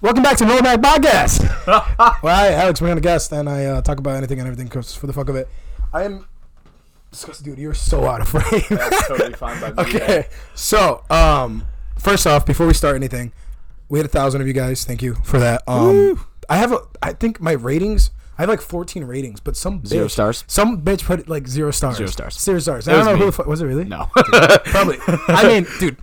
Welcome back to No Mac Podcast. well, hi, Alex. We're on a guest, and I uh, talk about anything and everything 'cause for the fuck of it. I am disgusted, dude. You're so out of frame. That's totally fine by me. okay, so um, first off, before we start anything, we had a thousand of you guys. Thank you for that. Um, I have a. I think my ratings. I have like 14 ratings, but some Zero stars? Some bitch put like zero stars. Zero stars. Zero stars. It I don't know who the fuck was it really. No. Probably. I mean, dude,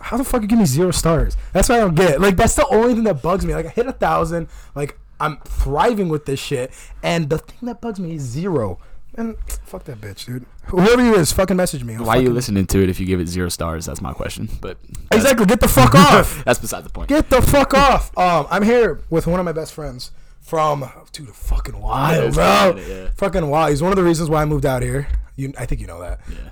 how the fuck you give me zero stars? That's what I don't get. Like, that's the only thing that bugs me. Like, I hit a thousand. Like, I'm thriving with this shit, and the thing that bugs me is zero. And fuck that bitch, dude. Whoever you is, fucking message me. I'll Why are you listening to it if you give it zero stars? That's my question. But Exactly. Get the fuck off. That's beside the point. Get the fuck off. Um, I'm here with one of my best friends from, dude, fucking wild, bro. yeah. Fucking wild. He's one of the reasons why I moved out here. You, I think you know that. Yeah.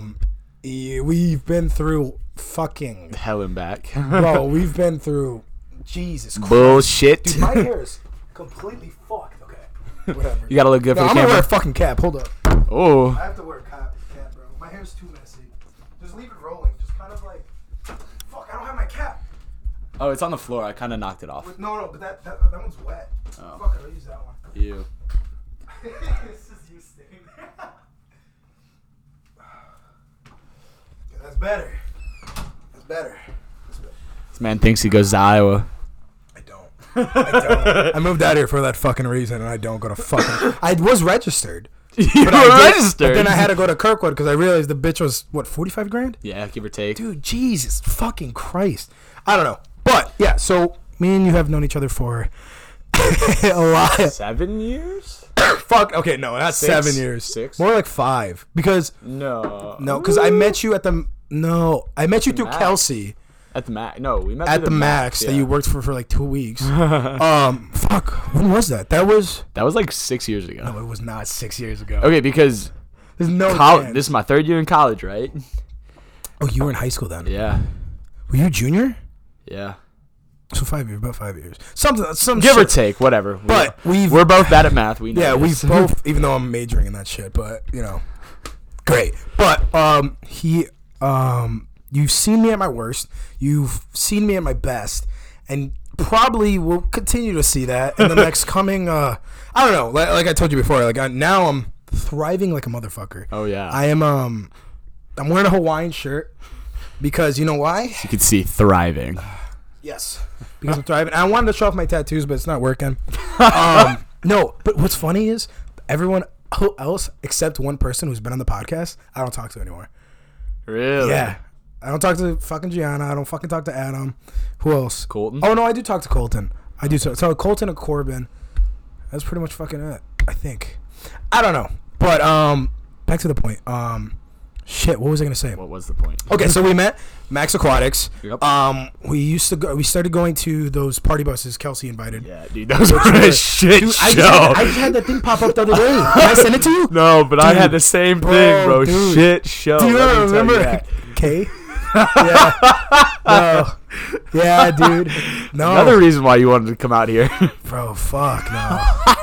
Um, we've been through fucking, Hell and back. bro. we've been through, Jesus Christ. Bullshit. Dude, my hair is completely fucked. Okay, whatever. You gotta look good No, for I'm the gonna wear a fucking cap. Hold up. Oh, I have to wear a cap, cap, bro. My hair's too oh, it's on the floor. I kind of knocked it off. Wait, No, no, but that that, that one's wet. Oh. Fuck, I'll use that one. You. this is you standing there. Yeah, that's better. That's better. That's better. This man thinks he goes to Iowa. I don't. I don't. I moved out here for that fucking reason, and I don't go to fucking. I was registered. you But I were did- registered. But then I had to go to Kirkwood because I realized the bitch was what forty five grand. Yeah, give or take. Dude, Jesus fucking Christ. I don't know, but yeah. So me and you have known each other for a lot. Seven years? Fuck. Okay, no, not Six? seven years. Six? More like five. Because No. no, because I met you at the no, I met you through Max. Kelsey At the max. No, we met at the Max that yeah. you worked for for like two weeks. um, fuck. When was that? That was. That was like six years ago. No, it was not six years ago. Okay, because There's no. col- this is my third year in college, right? Oh, you were in high school then. Yeah. Were you a junior? Yeah. So five years, about five years. Something, some Give or take, whatever. But we've we're both bad at math. We know Yeah, we both, even though I'm majoring in that shit, but you know, great. But um, he, um, you've seen me at my worst. You've seen me at my best, and probably will continue to see that in the next coming. Uh, I don't know. Like, like I told you before, like I, now I'm thriving like a motherfucker. Oh yeah. I am. Um, I'm wearing a Hawaiian shirt because you know why? you can see thriving. Yes, because I'm thriving. I wanted to show off my tattoos, but it's not working. Um, no, but what's funny is everyone else except one person who's been on the podcast, I don't talk to anymore. Really? Yeah, I don't talk to fucking Gianna. I don't fucking talk to Adam. Who else? Colton. Oh no, I do talk to Colton. I do. So, so Colton and Corbin. That's pretty much fucking it. I think. I don't know, but um, back to the point. Um, shit. What was I gonna say? What was the point? Okay, so we met Max Aquatics. Yep. Um, we used to go. We started going to those party buses. Kelsey invited. Yeah, dude, that was a shit Dude, show. I just, had, I just had that thing pop up the other day. Can I send it to you? no, but I had the same bro, thing, bro. dude. Shit show. Do you remember? that. K. yeah. No. Yeah, dude. No. Another reason why you wanted to come out here. bro, fuck no.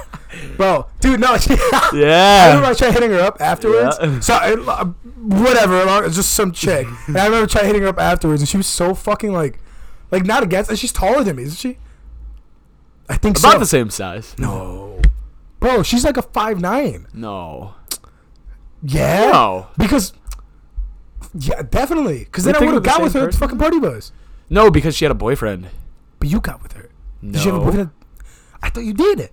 Bro, dude, no. Yeah, I remember yeah. I tried hitting her up afterwards. Yeah. So uh, whatever, just some chick. And I remember trying hitting her up afterwards, and she was so fucking like, like not against. And she's taller than me, isn't she? I think so About so. the same size. No, bro, she's like a five nine. No. Yeah, No. because yeah, definitely. Because then I would have thinking of the got with her at the fucking party bus. No, because she had a boyfriend. But you got with her. Did you have a No. boyfriend? I thought you did.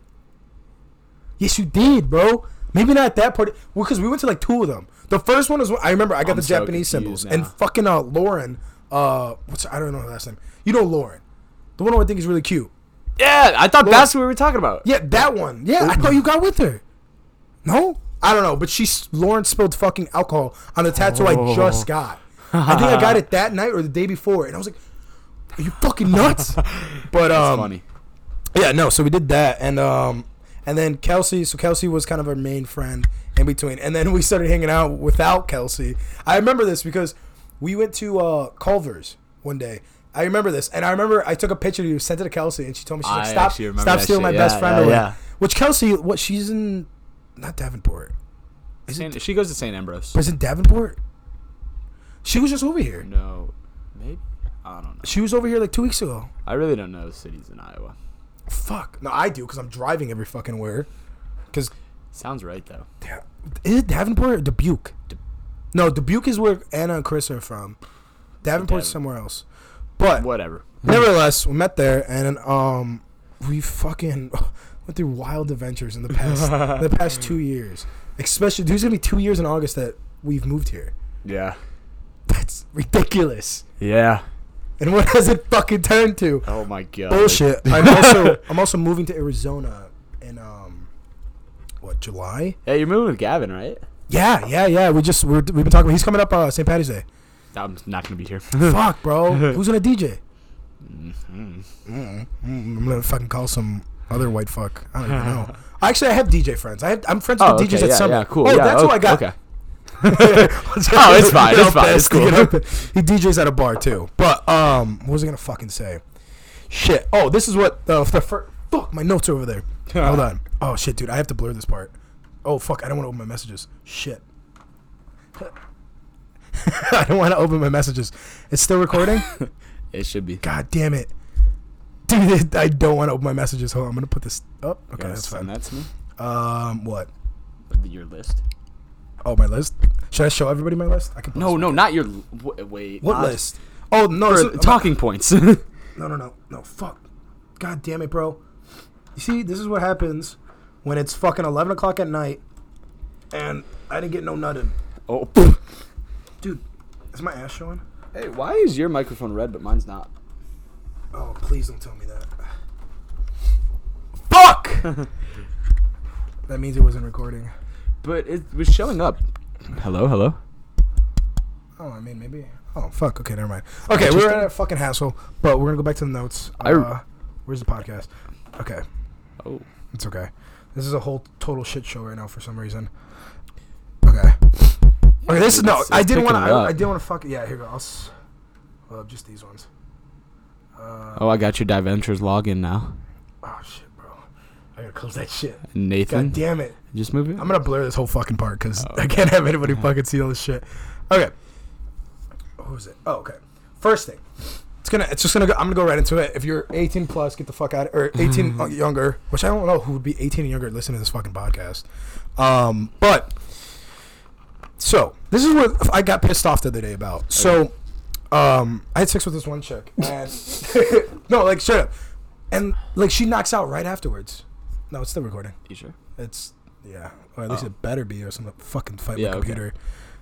Yes, you did, bro. Maybe not at that party. Well, because we went to like two of them. The first one was I remember I got I'm the so Japanese symbols and fucking uh Lauren. Uh, what's I don't know her last name. You know Lauren, the one who I think is really cute. Yeah, I thought that's what we were talking about. Yeah, that one. Yeah, I thought you got with her. No, I don't know, but she Lauren spilled fucking alcohol on the tattoo I just got. I think I got it that night or the day before, and I was like, "Are you fucking nuts?" But That's um, funny. yeah, no. So we did that, and um, and then Kelsey. So Kelsey was kind of our main friend in between, and then we started hanging out without Kelsey. I remember this because we went to uh, Culver's one day. I remember this, and I remember I took a picture of you, sent it to Kelsey, and she told me she's like, "Stop, stop stealing my shit. best friend yeah, away." yeah. Which Kelsey, what she's in, not Davenport. Is it? She goes to St. Ambrose. Was it Davenport? She was just over here. No, maybe. I don't know. She was over here like two weeks ago. I really don't know cities in Iowa. Fuck. No, I do because I'm driving every fucking where. Because Sounds right though. Yeah. Is it Davenport or Dubuque? No, Dubuque is where Anna and Chris are from. Davenport's Daven- somewhere else. But Whatever. nevertheless, we met there and um we fucking went through wild adventures in the past the past two years. Especially there's gonna be two years in August that we've moved here. Yeah. That's ridiculous. Yeah. And what has it fucking turned to? Oh my god. Bullshit. I'm also I'm also moving to Arizona in um what July? Yeah, you're moving with Gavin, right? Yeah, yeah, yeah. We just we're, we've been talking. He's coming up uh, St. Patty's Day. I'm not gonna be here. Fuck, bro. Who's gonna DJ? Mhm. Mm, I'm gonna fucking call some other white fuck. I don't even know. Actually, I have DJ friends. I have, I'm friends Oh, with DJs okay, at yeah, Summit. yeah, cool. Oh, yeah, that's okay, who I got. Okay. oh, it's fine, it's fine, it's cool. He DJs at a bar too. But um, what was I gonna fucking say? Shit. Oh, this is what the the first. Fuck, my notes are over there. Hold on. Oh shit, dude, I have to blur this part. Oh fuck, I don't want to open my messages. Shit. I don't want to open my messages. It's still recording. It should be. God damn it. Dude, I don't want to open my messages. Hold on, I'm gonna put this up. Okay, Okay, that's send fine. that to me. Um, what? Your list. Oh, my list. Should I show everybody my list? I can. No, no, not your. w- Wait. What not- list? Oh no, Or this is- talking points. No, no, no, no. Fuck. God damn it, bro. You see, this is what happens when it's fucking eleven o'clock at night, and I didn't get no nutted. oh. Dude, is my ass showing? Hey, why is your microphone red but mine's not? Oh, please don't tell me that. Fuck. that means it wasn't recording. But it was showing up. Hello, hello. Oh, I mean, maybe. Oh, fuck. Okay, never mind. Okay, we're at a fucking hassle, but we're gonna go back to the notes. I- Uh, where's the podcast? Okay, Oh. it's okay. This is a whole total shit show right now for some reason. Okay. Okay, this is no. It's- I it's didn't want to. picking it I, I didn't want to fuck. Yeah, here goes. Uh, just these ones. Uh, Oh, I got your Diventures login now. oh shit. I gotta close that shit. Nathan, God damn it. just move it. I'm gonna blur this whole fucking part because Oh. I can't have anybody fucking see all this shit. Okay. What was it? Oh, okay. First thing. It's gonna. It's just gonna. go I'm gonna go right into it. If you're 18 plus, get the fuck out. Or 18 younger, which I don't know who would be 18 and younger listening to this fucking podcast. Um, but so this is what I got pissed off the other day about. So, um, I had sex with this one chick, and no, like straight up, and like she knocks out right afterwards. No, it's still recording. You sure? It's yeah, or at least Oh. it better be, or some fucking fight Yeah, my okay. computer.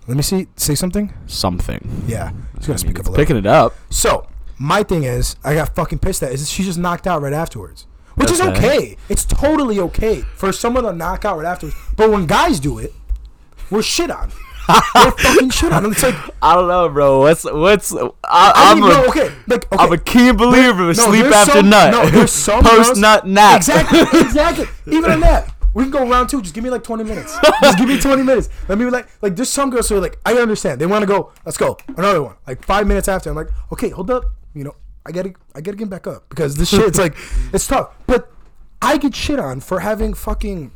Let me see. Say something. Something. Yeah, he's I gonna speak up a little. Picking it up. So my thing is, I got fucking pissed at is she just knocked out right afterwards, which is Okay. okay. It's totally okay for someone to knock out right afterwards. But when guys do it, we're shit on. We're fucking shit on. It's like I don't know, bro. What's what's? I, I I'm mean, a no, okay, like okay. I'm a keen believer of No, sleep after some- nut. No, there's some post nut nap. Exactly, exactly. Even on that, we can go round two. Just give me like twenty minutes. Just give me twenty minutes. Let me be like, like there's some girls who are like, I understand. They want to go. Let's go. Another one. Like five minutes after, I'm like, okay, hold up. You know, I gotta, I gotta get back up because this shit. It's like, it's tough. But I get shit on for having fucking.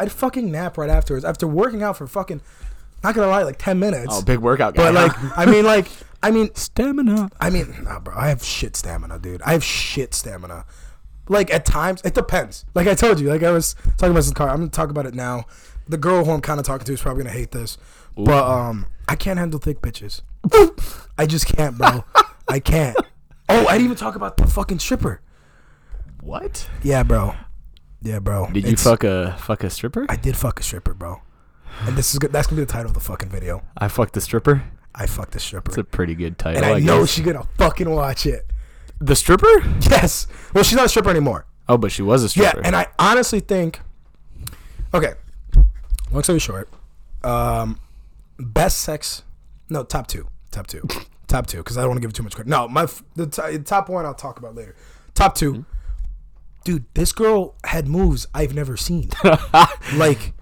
I'd fucking nap right afterwards after working out for fucking. Not gonna lie, like ten minutes. Oh, big workout guy. but like, I mean, like, I mean, stamina. I mean, nah, bro. I have shit stamina, dude. I have shit stamina. Like at times, it depends. Like I told you, like I was talking about this car. I'm gonna talk about it now. The girl who I'm kind of talking to is probably gonna hate this, but um, I can't handle thick bitches. I just can't, bro. I can't. Oh, I didn't even talk about the fucking stripper. What? Yeah, bro. Yeah, bro. Did you fuck a fuck a stripper? I did fuck a stripper, bro. And this is good. That's gonna be the title of the fucking video. I fucked a stripper. I fucked a stripper, It's a pretty good title. and I, I know guess. she's gonna fucking watch it. the stripper. Yes. Well, she's not a stripper anymore. Oh, but she was a stripper. Yeah, and I honestly think. Okay. Long story short, um, best sex. No, top two. Top two. top two. Because I don't want to give it too much credit. No, my the, t- the top one I'll talk about later. Top 2 Dude, this girl had moves I've never seen. like,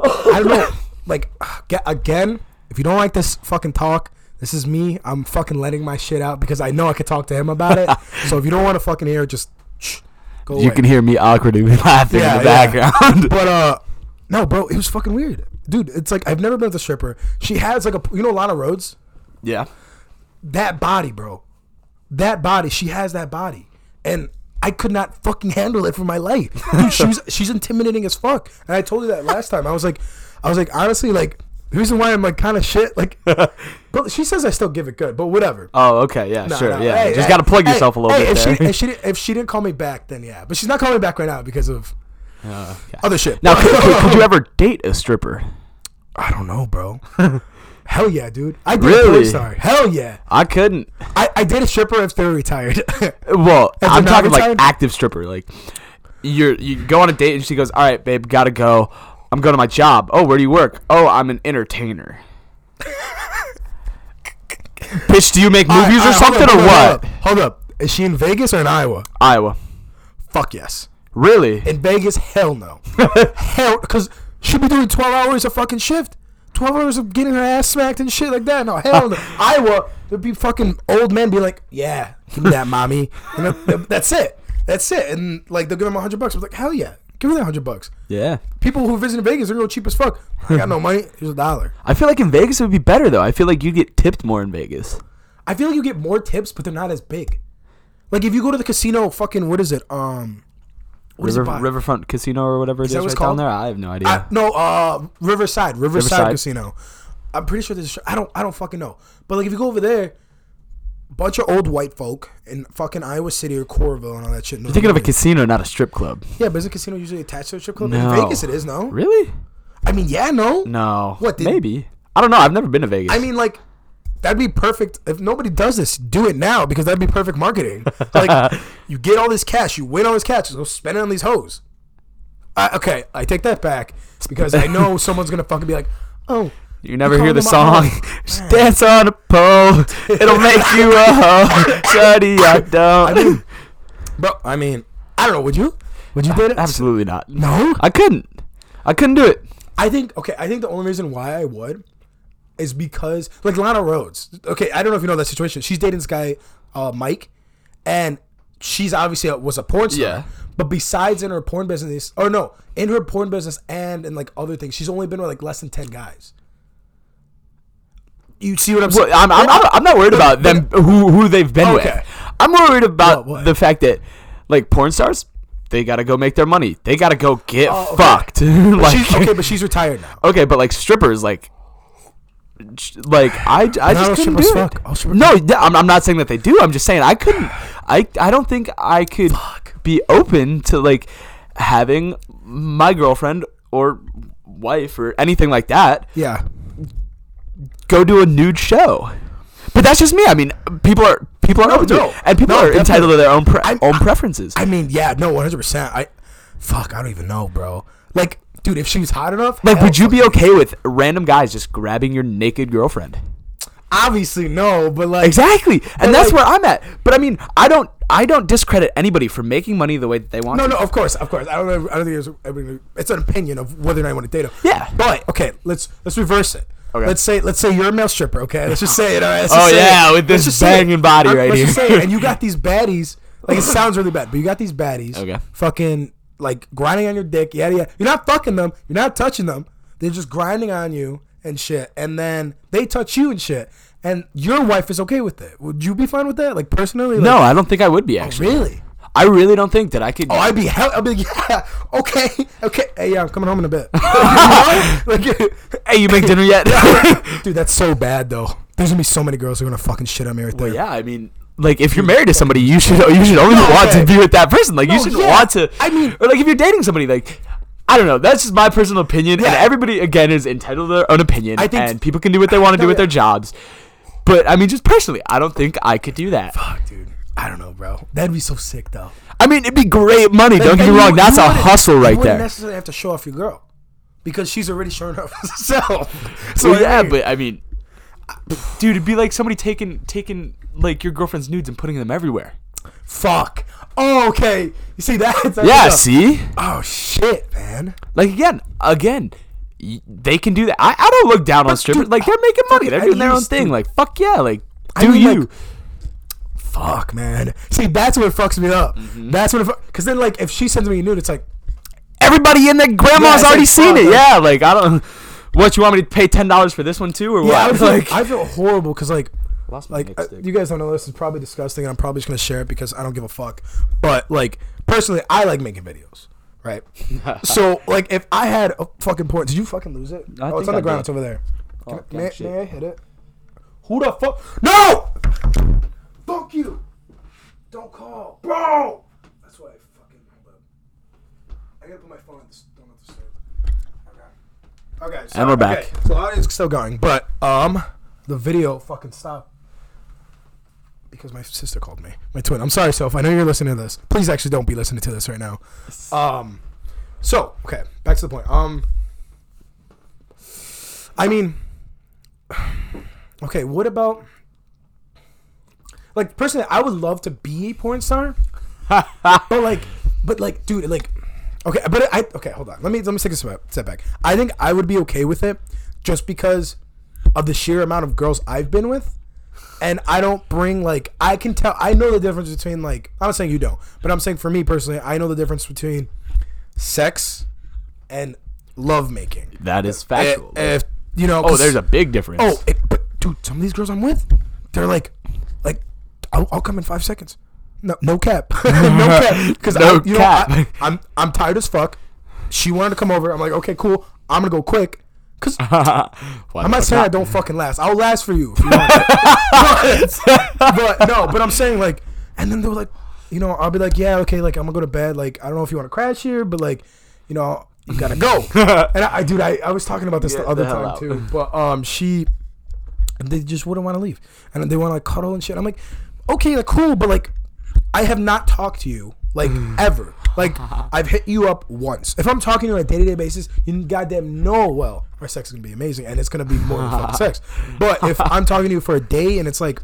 I don't know. Like, ga- again, if you don't like this fucking talk, this is me. I'm fucking letting my shit out because I know I could talk to him about it. so if you don't want to fucking hear it, just shh, go you away. can hear me awkwardly laughing Yeah, in the yeah. background. But uh, no, bro, it was fucking weird, dude. It's like I've never been with a stripper. She has like a, you know, Lana Rhoades. yeah. that body, bro. That body. She has that body, and I could not fucking handle it for my life. Dude, she's she's intimidating as fuck. And I told you that last time. I was like, I was like, honestly, like the reason why I'm like kind of shit, like, but she says I still give it good, but whatever. Oh, okay, yeah, No, sure, no, yeah. hey, Just hey, got to plug hey, yourself a little hey, bit if there. She, if she didn't, if she didn't call me back, then yeah. But she's not calling me back right now because of Uh, okay. other shit. Now, could, could, could you ever date a stripper? I don't know, bro. Hell yeah, dude. I did a Really? porn star. Hell yeah. I couldn't. I, I did a stripper were retired. Well, I'm talking like active stripper. Like you're you go on a date and she goes, "All right, babe, gotta go. I'm going to my job. Oh, where do you work? Oh, I'm an entertainer." Bitch, do you make movies Alright, or alright, something hold or up, hold what? up, Hold up. Is she in Vegas or in Iowa? Iowa. Fuck yes. Really? In Vegas, hell no. hell, because she'll be doing 12 hours of fucking shift. 12 hours of getting her ass smacked and shit like that. No, hell no. Iowa, there'd be fucking old men be like, yeah, give me that, mommy. And that- that- that's it. That's it. And like, they'll give them a 100 bucks. I'm like, hell yeah. Give me that 100 bucks. yeah. People who visit Vegas, they're going cheap as fuck. I got no money. Here's a dollar. I feel like in Vegas it would be better though. I feel like you get tipped more in Vegas. I feel like you get more tips, but they're not as big. Like if you go to the casino, fucking what is it? Um, what is River? Riverfront Casino or whatever it is, it's right down called? there. I have no idea. I, no, uh, Riverside, Riverside, Riverside? Casino. I'm pretty sure there's. I don't. I don't fucking know. But like, if you go over there, bunch of old white folk in fucking Iowa City or Coralville and all that shit. You're thinking of a casino, not a strip club. Yeah, but is a casino usually attached to a strip club? No. In Vegas, it is. No. Really? I mean, yeah, no. No. What, did- Maybe. I don't know. I've never been to Vegas. I mean, like. That'd be perfect. If nobody does this, do it now because that'd be perfect marketing. Like, you get all this cash, you win all this cash, go spend it on these hoes. I, okay, I take that back because I know someone's gonna fucking be like, "Oh, You never hear the song. dance on a pole. It'll make you a hoe. Shuddy, I don't. I mean, bro. I mean, I don't know. Would you? Would you do it? Absolutely not. No. I couldn't. I couldn't do it. I think okay. I think the only reason why I would is because like Lana Rhoades. Okay, I don't know if you know that situation. She's dating this guy, uh, Mike, and she's obviously a, was a porn star. Yeah. But besides in her porn business, or no, in her porn business and in like other things, she's only been with like less than ten guys. You see what I'm saying? Well, I'm, I'm, not, I'm not worried about them who who they've been Okay. with. I'm worried about What, what? the fact that like porn stars, they gotta go make their money. They gotta go get Oh, okay. fucked. Like, she's, okay, but she's retired now. Okay, but like strippers, like, like I, I just couldn't do it. fuck. No, I'm, I'm not saying that they do. I'm just saying I couldn't. I, I don't think I could be open to like having my girlfriend or wife or anything like that Yeah. go do a nude show. But that's just me. I mean, people are people are No, open to it, and people No, are entitled to their own pre- own preferences. I mean, yeah, no, one hundred percent. I, fuck, I don't even know, bro. Like, dude, if she was hot enough, like, hell would you be okay with random guys just grabbing your naked girlfriend? Obviously, no, but like, Exactly, and that's like- where I'm at. But I mean, I don't, I don't discredit anybody for making money the way that they want. No, to. no, of course, of course. I don't. I don't think it's. everybody- It's an opinion of whether or not I want to date him. Yeah. But okay, let's let's reverse it. Okay. Let's say let's say you're a male stripper. Okay, let's just say it. All right. Oh, yeah, it. with this Let's banging body I'm- right let's just here. say it. And you got these baddies. Like it sounds really bad, but you got these baddies. Okay. Fucking like grinding on your dick. Yada yada. You're not fucking them. You're not touching them. They're just grinding on you and shit. And then they touch you and shit. And your wife is okay with it. Would you be fine with that? Like personally? Like, no, I don't think I would be oh, actually. Really? I really don't think that I could. Oh, I'd be hell. I'd be like, yeah, okay, okay. Hey, yeah, I'm coming home in a bit. like, hey, you make dinner yet? dude, that's so bad though. There's gonna be so many girls who are gonna fucking shit on me right there. well, yeah, I mean, like if you're married to somebody, you should you should only No, want okay. to be with that person. Like you should yeah. want to. I mean- or like if you're dating somebody, like. I don't know. That's just my personal opinion, and everybody again is entitled to their own opinion, I think- and people can do what they want to do No, with their jobs. But I mean, just personally, I don't think I could do that. Fuck, dude. I don't know, bro. That'd be so sick though. I mean, it'd be great money. Don't get me you- wrong. That's you a hustle you right wouldn't there. necessarily have to show off your girl because she's already showing off herself. So Well, yeah, but I mean, dude, it'd be like somebody taking taking like your girlfriend's nudes and putting them everywhere. fuck. Oh, okay. You see that? That's Yeah, the- see, Oh shit, man. like again, again, y- they can do that. I, I don't look down on strippers. dude, Like they're making money. They're doing their own thing. dude. Like fuck yeah, like I do mean, you? like, Fuck, man. See, that's what fucks me up. Mm-hmm. That's what. Because then, like, if she sends me a nude, it's like, Everybody in their grandma's it's already like, seen it. like- Yeah, like I don't. What you want me to pay ten dollars for this one too, or yeah, I what? feel, Like I feel horrible because, like, Lost my like uh, stick. you guys don't know this is probably disgusting. I'm probably just gonna share it because I don't give a fuck. But like personally, I like making videos. Right. so like if I had a fucking porn, did you fucking lose it? I oh, it's on the I ground. did. It's over there. Oh, I- may, may I hit it? Who the fuck? No! Fuck you! Don't call, bro. That's why I fucking. I gotta put my phone on this. Don't have to start. Okay. Okay. So, And we're back. Okay, so audience is still going, but um, the video fucking stopped because my sister called me, my twin. I'm sorry, Soph. I know you're listening to this. Please, actually, don't be listening to this right now. Um, so okay, back to the point. Um, I mean, okay, what about like personally? I would love to be a porn star, but like, but like, dude, like, okay, but I okay, hold on. Let me let me take a step step back. I think I would be okay with it just because of the sheer amount of girls I've been with. And I don't bring like I can tell I know the difference between like I'm not saying you don't, but I'm saying for me personally, I know the difference between sex and love making. that is factual. If you know, oh, there's a big difference. Oh, it, but dude, some of these girls I'm with, they're like, like, I'll, I'll come in five seconds. No, no cap, no cap. Because No I, you cap. know, I, I'm I'm tired as fuck. She wanted to come over. I'm like, okay, cool. I'm gonna go quick. Cause I'm not saying I don't fucking last. I'll last for you. If you want but, but no, but I'm saying like, and then they're like, you know, I'll be like, yeah, okay, like I'm gonna go to bed. Like I don't know if you want to crash here, but like, you know, you gotta go. and I, I dude, I, I was talking about this Get the other the time out. too. But um, she, and they just wouldn't want to leave, and they want to like cuddle and shit. I'm like, okay, like cool, but like, I have not talked to you like ever. Like I've hit you up once. If I'm talking to you on a day to day basis, you goddamn know well our sex is gonna be amazing and it's gonna be more than fucking sex. But if I'm talking to you for a day and it's like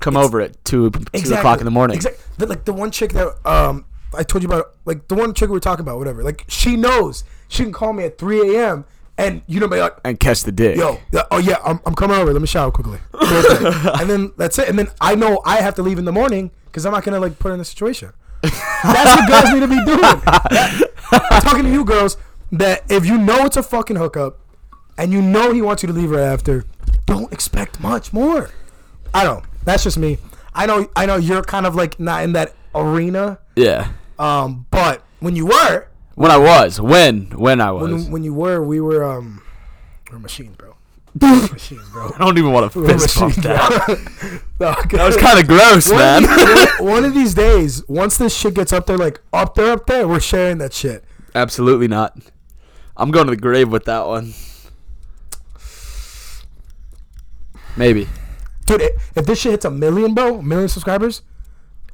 Come over at two two o'clock in the morning. Exactly. The, like the one chick that um I told you about, like the one chick we were talking about, whatever. Like she knows she can call me at 3 a.m. and you know be like, and catch the dick. yo, oh yeah, I'm, I'm coming over. Let me shower quickly. and then that's it. And then I know I have to leave in the morning because I'm not gonna like put her in a situation. That's what girls need to be doing. That- I'm talking to you girls that if you know it's a fucking hookup and you know he wants you to leave right after, don't expect much more. I don't. That's just me. I know. I know you're kind of like not in that arena. Yeah. Um, but when you were, When I was, when when I was, when, when you were, we were um, we were machines, bro. Bro. I don't even want to fist bump that. No, That was kind of gross, one, man. Of these, one, one of these days, once this shit gets up there, like up there, up there, we're sharing that shit. Absolutely not. I'm going to the grave with that one. Maybe. Dude, if this shit hits a million, bro, a million subscribers,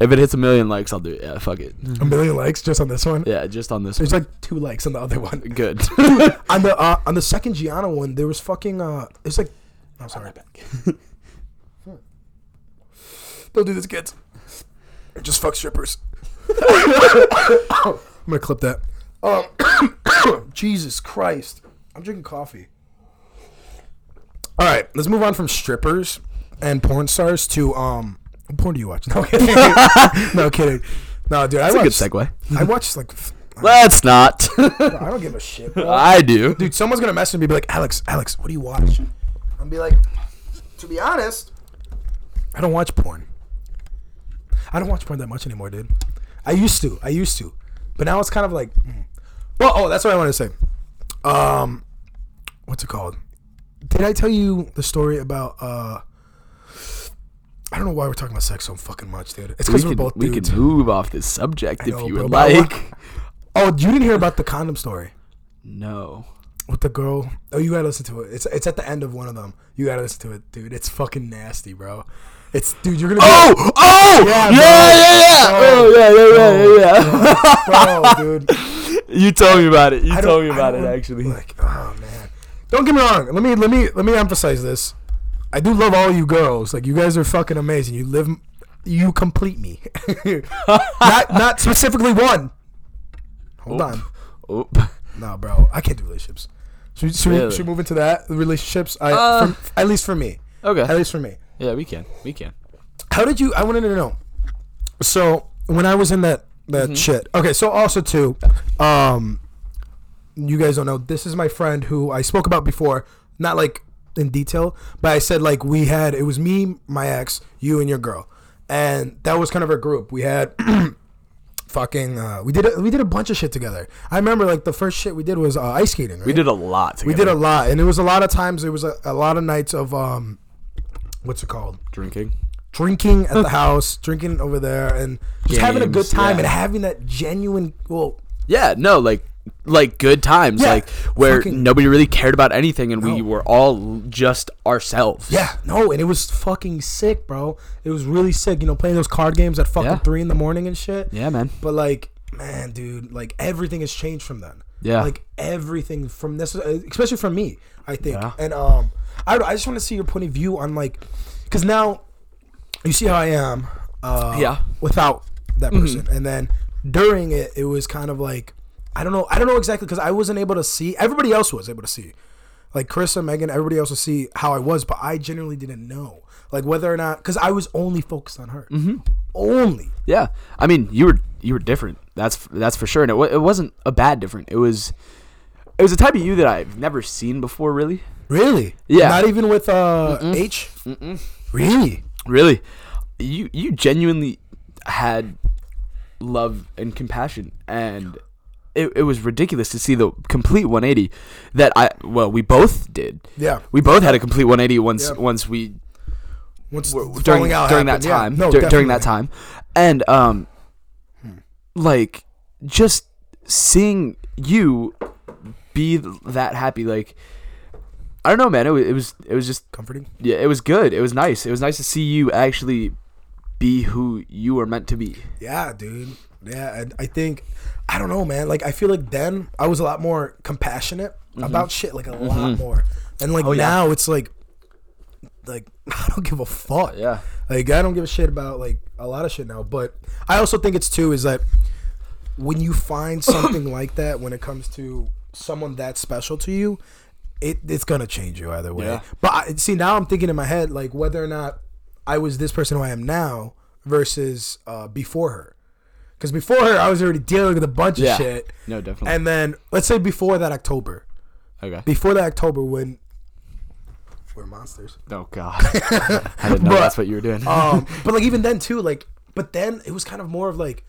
If it hits a million likes, I'll do it. Yeah, fuck it. a million likes just on this one. Yeah, just on this one. There's one. like two likes on the other one. Good. on the uh, on the second Gianna one, there was fucking uh, it's like, I'm sorry, don't do this, kids. Just fuck strippers. I'm gonna clip that. Um, Jesus Christ, I'm drinking coffee. All right, let's move on from strippers and porn stars to um, porn do you watch? No kidding. no kidding. No, dude, I That's a good segue. I watch like. Let's not. I don't give a shit. Bro. I do. Dude, someone's gonna message me and be like, Alex, Alex, what do you watch? I'll be like, to be honest, I don't watch porn. I don't watch porn that much anymore, dude. I used to. I used to. But now it's kind of like mm. Well, oh, that's what I wanted to say. Um what's it called? Did I tell you the story about uh I don't know why we're talking about sex so fucking much, dude. It's because we are can, both we dudes. can move off this subject if you would like. Oh, you didn't hear about the condom story No. with the girl? Oh, you gotta listen to it. It's it's at the end of one of them. You gotta listen to it, dude. It's fucking nasty, bro. It's dude. You're gonna. Oh! Oh! Yeah, Yeah, bro. yeah, oh, yeah, yeah. Oh, yeah, yeah, bro, dude. You told me about it. You told me about it actually. Like, oh man. Don't get me wrong. Let me let me let me emphasize this. I do love all you girls. Like you guys are fucking amazing. You live, you complete me. not not specifically one. Hold on. Oh. No, bro. I can't do relationships. Should, we- should, we, should we move into that relationships? I, Uh, for, at least for me. Okay. At least for me. Yeah, we can. We can. How did you? I wanted to know. So when I was in that that Mm-hmm. shit. Okay. So also too, um, you guys don't know. This is my friend who I spoke about before. Not like in detail, but I said like we had it was me, my ex, you, and your girl, and that was kind of our group. We had. Fucking, uh, we did a, we did a bunch of shit together. I remember like the first shit we did was uh, ice skating. Right? We did a lot. Together. We did a lot, and it was a lot of times. It was a, a lot of nights of um, what's it called? drinking. Drinking at the house, drinking over there, and just having a good time yeah. and having that genuine. Well, Yeah, no, like like good times, Yeah, like where fucking- nobody really cared about anything, and we were all just ourselves. yeah, no, and it was fucking sick, bro. It was really sick. You know, playing those card games at fucking Yeah. three in the morning and shit. yeah, man. But like, man, dude, like everything has changed from then. Yeah. Like everything from this, especially from me, I think. Yeah. And um, I I just want to see your point of view on like, because now, you see how I am. Uh, Yeah. Mm-hmm. Without that person, and then during it, it was kind of like, I don't know, I don't know exactly because I wasn't able to see. Everybody else was able to see, like Chris and Megan, everybody else would see how I was, but I genuinely didn't know, like whether or not, because I was only focused on her, mm-hmm. only. Yeah, I mean, you were you were different. That's that's for sure, and it, it wasn't a bad different. It was it was a type of you that I've never seen before. Really, Really? Yeah. Not even with uh H. Really? really, you you genuinely had love and compassion, and it, it was ridiculous to see the complete 180 that I well we both did. Yeah. We both had a complete 180 once Yeah. once we Once w- the during during that happened, yeah. time No, dur- during that time and um like just seeing you be that happy like I don't know man it was, it was it was just Comforting. yeah it was good it was nice it was nice to see you actually be who you were meant to be Yeah, dude. Yeah, and I think I don't know, man. Like I feel like then I was a lot more compassionate about shit, like a lot more. And like Mm-hmm. Oh, yeah. now it's like, like I don't give a fuck. yeah Like I don't give a shit about like a lot of shit now. But I also think it's too is that when you find something like that when it comes to someone that special to you, it it's gonna change you either way. Yeah. But I, see now I'm thinking in my head like whether or not I was this person who I am now versus uh, before her. Because before her, I was already dealing with a bunch Yeah. of shit. no definitely And then let's say before that October, okay before that October when we're monsters. oh god I didn't know But- that's what you were doing um, but like even then too, like, but then it was kind of more of like,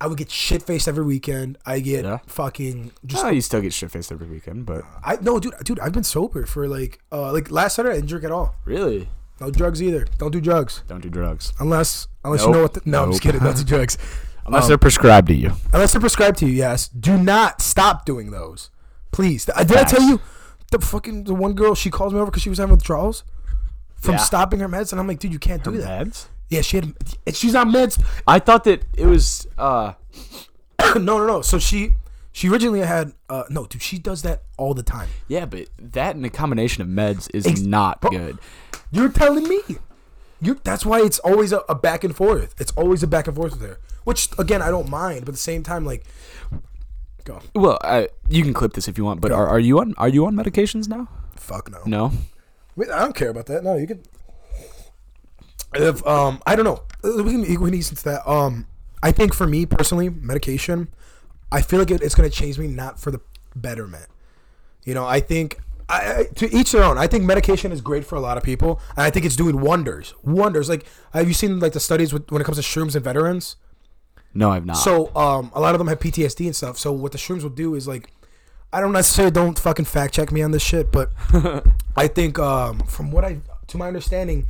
I would get shit faced every weekend. I get Yeah. fucking just. oh, you still get shit faced every weekend but I no, dude, dude. I've been sober for like, uh, like last Saturday I didn't drink at all. really No drugs either. Don't do drugs don't do drugs unless unless you Nope. know what. The, no, I'm just Nope. kidding. Don't do drugs unless Um, they're prescribed to you unless they're prescribed to you. Yes. Do not stop doing those, please. Did I tell you the fucking the one girl she calls me over because she was having withdrawals from Yeah. stopping her meds, and I'm like, dude, you can't do that. meds Yeah, she had. She's on meds. I thought that it was uh no, no, no. So she she originally had uh no, dude. She does that all the time. yeah, but that and a combination of meds is Ex- not bro- good. You're telling me. You. That's why it's always a, a back and forth. It's always a back and forth with her. Which again, I don't mind, but at the same time, like, go Well, uh, you can clip this if you want, but are, are you on are you on medications now? fuck no. No. Wait, I don't care about that. No, you can. If um, I don't know. Uh, We can we can ease into that. Um, I think for me personally, medication, I feel like it, it's gonna change me not for the betterment. You know, I think I, I to each their own. I think medication is great for a lot of people, and I think it's doing wonders, wonders. Like, have you seen like the studies with, when it comes to shrooms and veterans? No, I've not. So um, a lot of them have PTSD and stuff. So what the shrooms will do is like, I don't necessarily don't fucking fact check me on this shit, but I think um, from what I to my understanding,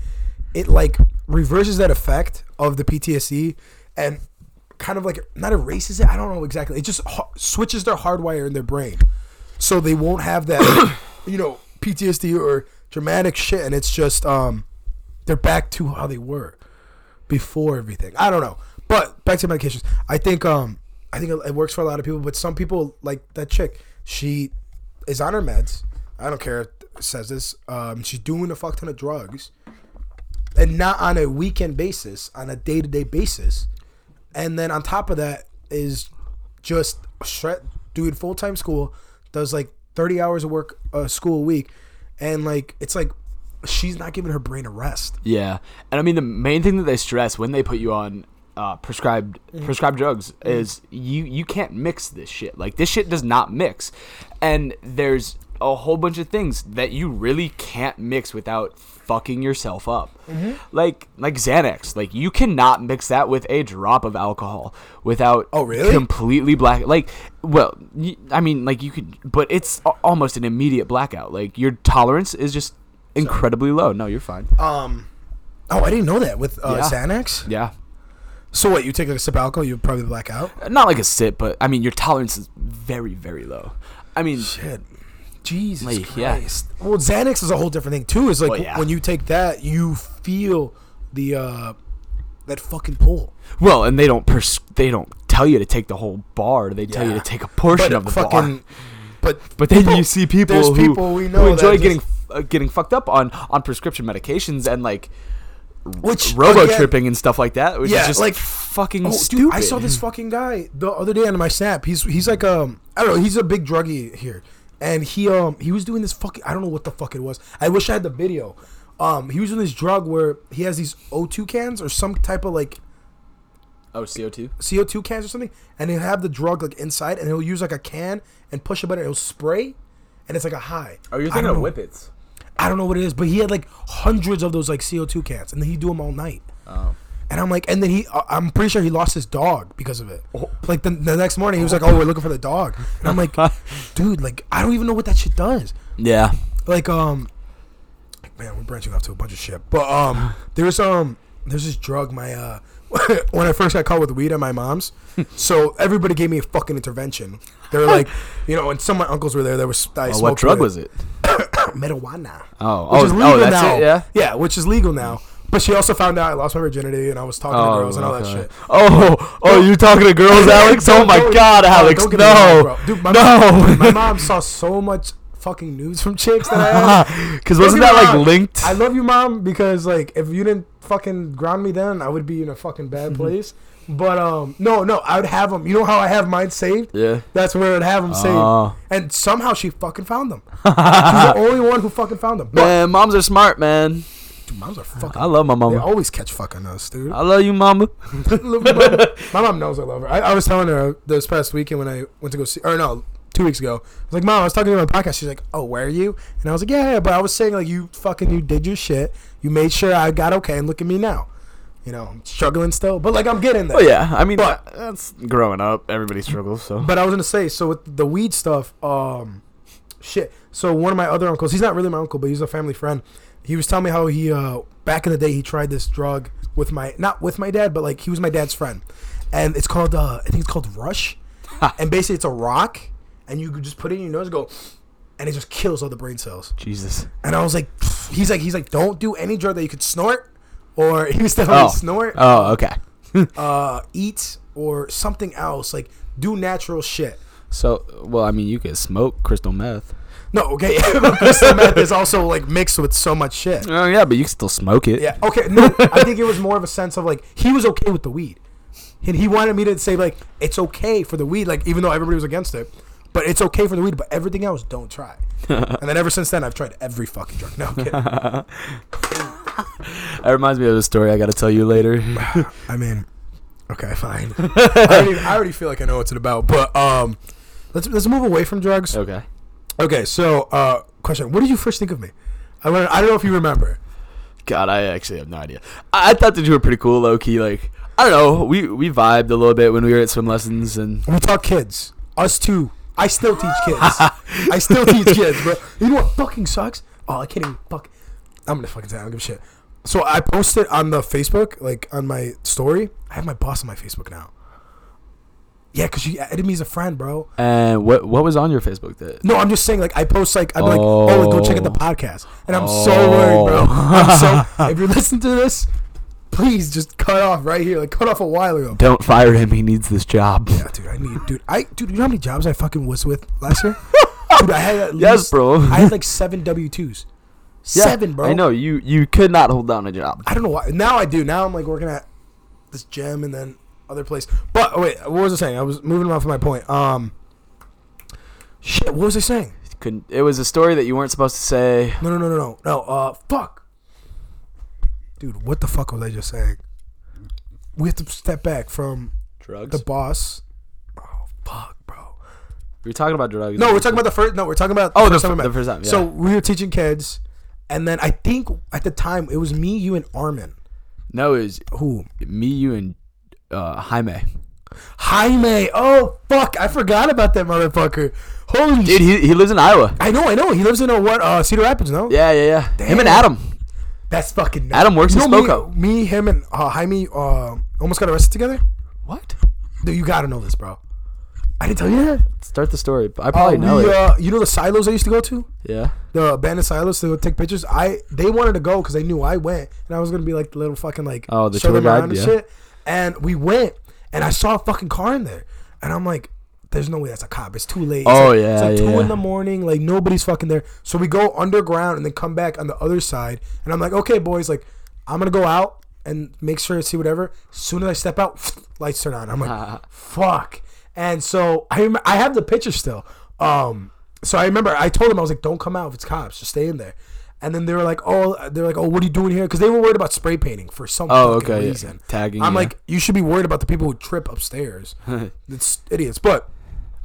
it like reverses that effect of the PTSD and kind of like not erases it. I don't know exactly. It just ha- switches their hardwire in their brain, so they won't have that you know PTSD or dramatic shit, and it's just um, they're back to how they were before everything. I don't know. But back to medications. I think um I think it, works for a lot of people, but some people like that chick. She is on her meds. I don't care says this. Um she's doing a fuck ton of drugs. And not on a weekend basis, on a day to day basis. And then on top of that is just shred doing full time school, does like thirty hours of work uh, school a week, and like it's like she's not giving her brain a rest. yeah, and I mean the main thing that they stress when they put you on uh, prescribed prescribed drugs is you you can't mix this shit. Like this shit does not mix, and there's a whole bunch of things that you really can't mix without fucking yourself up. Mm-hmm. Like like Xanax, like you cannot mix that with a drop of alcohol without Oh, really? completely black. Like, well, y- I mean, like you could, but it's a- almost an immediate blackout. Like your tolerance is just incredibly low. No, you're fine. Um, oh, I didn't know that with uh, Yeah. Xanax. Yeah, So what? You take like a sip of alcohol, you probably black out. not like a sip, but I mean your tolerance is very very low. I mean, Shit. Jesus Like, yeah. Christ. Well, Xanax is a whole different thing too. Is like Well, yeah. when you take that, you feel the uh that fucking pull. well, and they don't pers- they don't tell you to take the whole bar. They tell you to take a portion But of the fucking, bar. but But then people- you see people who, people we know who enjoy getting uh, getting fucked up on on prescription medications and like which robo again- tripping and stuff like that, which Yeah, is just like- fucking Oh, stupid. dude, I saw this fucking guy the other day on my snap. He's he's like um I don't know. He's a big druggie here, and he um he was doing this fucking I don't know what the fuck it was. I wish I had the video. Um, he was doing this drug where he has these O2 cans or some type of like Oh, CO two. CO2 cans or something, and he'll have the drug like inside, and he'll use like a can and push a button, and it'll spray, and it's like a high. Oh, you're I thinking of know- whippets. I don't know what it is, but he had like hundreds of those like CO2 cans, and then he'd do them all night. Oh. And I'm like, and then he, uh, I'm pretty sure he lost his dog because of it. Oh. Like the, the next morning, he was like, "Oh, we're looking for the dog," and I'm like, "Dude, like I don't even know what that shit does." Yeah. Like, um, man, we're branching off to a bunch of shit. But um, there there's um, there's this drug. My uh, when I first got caught with weed at my mom's, so everybody gave me a fucking intervention. They were like, you know, and some of my uncles were there. There was I Oh, what smoked drug was it? Marijuana Oh, which oh, is oh, legal oh, that's now. it. Yeah. yeah, which is legal now. But she also found out I lost my virginity and I was talking to oh, girls and all that shit. Oh, oh, you talking to girls, Alex? Oh my God, oh, Alex! don't me wrong, No. Dude, my no. Mom, my mom saw so much fucking news from chicks that I had. Because wasn't that like linked? I love you, mom, because like if you didn't fucking ground me then, I would be in a fucking bad place. But um, no, no, I would have them. You know how I have mine saved? yeah. That's where I'd have them saved. Oh. And somehow she fucking found them. She's the only one who fucking found them. But Man, moms are smart, man. dude, moms are fucking. I love my They mama. always catch fucking us, dude. I love you, mama. Love my mom. My mom knows I love her. I, I was telling her this past weekend when I went to go see, or no, two weeks ago. I was like, Mom, I was talking to my podcast. She's like, Oh, where are you? And I was like, Yeah, yeah. But I was saying like, you fucking, you did your shit. You made sure I got okay, and look at me now. You know, I'm struggling still, but like I'm getting there. Oh yeah, I mean But- that's growing up. Everybody struggles. So But I was gonna say, so with the weed stuff, um, shit. So one of my other uncles, he's not really my uncle, but he's a family friend. He was telling me how he, uh, back in the day, he tried this drug with my, not with my dad, but like he was my dad's friend, and it's called, uh, I think it's called Rush, and basically it's a rock, and you could just put it in your nose, and go, and it just kills all the brain cells. Jesus. And I was like, he's like, he's like, don't do any drug that you could snort, or he was telling Oh. me snort, Oh, okay. uh, eat, or something else, like do natural shit. So, well, I mean, you could smoke crystal meth. No, okay. crystal meth is also like mixed with so much shit. Oh yeah, but you can still smoke it. Yeah. Okay. No, I think it was more of a sense of like he was okay with the weed, and he wanted me to say like it's okay for the weed, like even though everybody was against it, but it's okay for the weed, but everything else don't try. and then ever since then, I've tried every fucking drug. No, I'm kidding. That reminds me of a story I got to tell you later. I mean, okay, fine. I, already, I already feel like I know what's it about, but um, let's let's move away from drugs. okay. Okay, so uh, question: What did you first think of me? I I don't know if you remember. God, I actually have no idea. I, I thought that you were pretty cool, low key. Like, I don't know. We we vibed a little bit when we were at swim lessons, and We taught kids. Us too. I still teach kids. I still teach kids, bro. You know what fucking sucks? Oh, I can't even fuck. I'm gonna fucking say I don't give a shit. So I posted on the Facebook, like on my story. I have my boss on my Facebook now. Yeah, cause she added me as a friend, bro. and what what was on your Facebook that? No, I'm just saying, like I post, like I'm like, oh, go check out the Oh. podcast, and I'm so worried, bro. Oh. I'm Oh. so. If you're listening to this, please just cut off right here. Like cut off a while ago. Don't fire him. He needs this job. Yeah, dude, I need, dude, I, dude, you know how many jobs I fucking was with last year? dude, I had at Yes, bro. I had like seven W twos. Yeah, Seven, bro. I know you you could not hold down a job. I don't know why. Now I do. Now I'm like working at this gym and then other place. But oh, wait, what was I saying? I was moving off of my point. Um, shit. What was I saying? Couldn't. It was a story that you weren't supposed to say. No, no, no, no, no. No. Uh, fuck. Dude, what the fuck was I just saying? We have to step back from Drugs. the boss. Oh fuck, bro. We're talking about drugs. No, we're talking about the first. No, we're talking about Oh, the first time fir- we met. the first time, So we were teaching kids, and then I think at the time it was me, you, and Armin. No, it was Who? me, you, and uh, Jaime. Jaime. Oh fuck! I forgot about that motherfucker. Holy Dude, shit! he, he lives in Iowa. I know, I know. He lives in a what? Uh, Cedar Rapids, no? Yeah, yeah, yeah. Him and Adam. That's fucking. nuts. Adam works You in know Spoko. Me, me, him, and uh, Jaime uh, almost got arrested together. What? Dude, you gotta know this, bro. I didn't tell you that. Start the story. I probably Uh, know we, it. uh, you know the silos I used to go to, yeah. the abandoned silos to go take pictures. I they wanted to go because they knew I went, and I was gonna be like the little fucking like Oh, the show tour them around guide? and Yeah. shit. And we went, and I saw a fucking car in there, and I'm like, "There's no way that's a cop. It's too late." It's Oh, like, yeah, it's like two yeah. in the morning. Like nobody's fucking there. So we go underground and then come back on the other side, and I'm like, "Okay, boys, like I'm gonna go out and make sure to see whatever." As soon as I step out, lights turn on. I'm like, fuck. And so I rem- I have the picture still. Um, so I remember I told them I was like, don't come out if it's cops, just stay in there. And then they were like, oh, they're like, oh, what are you doing here? Because they were worried about spray painting for some Oh, fucking okay. yeah. reason. Tagging. I'm yeah. like, you should be worried about the people who trip upstairs. it's idiots. But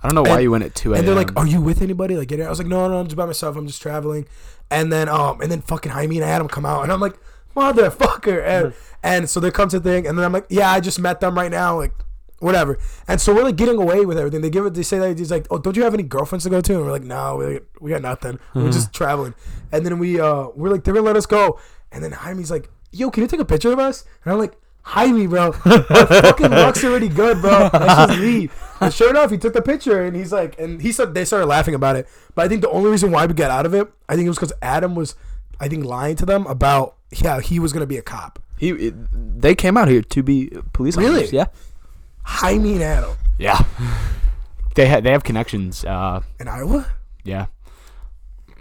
I don't know why and- you went at 2 and they're like, "Are you with anybody?" Like, get it? I was like, "No, no, I'm just by myself. I'm just traveling." And then, um, and then fucking Jaime and Adam come out, and I'm like, "Motherfucker!" And and so there comes a thing, and then I'm like, "Yeah, I just met them right now." Like, whatever. And so we're like getting away with everything. They give it. They say that he's like, "Oh, don't you have any girlfriends to go to?" And we're like, "No, we we got nothing. We're just traveling." And then we uh we're like, they're gonna let us go. And then Jaime's like, "Yo, can you take a picture of us?" And I'm like. Jaime, bro, our fucking luck's already good, bro. Let's just leave. And sure enough, he took the picture, and he's like, and he said they started laughing about it. But I think the only reason why we got out of it, I think it was because Adam was, I think, lying to them about yeah he was gonna be a cop. he, it- they came out here to be police Really? officers. Yeah. Jaime and Adam Yeah. They ha- they have connections. Uh, in Iowa. yeah.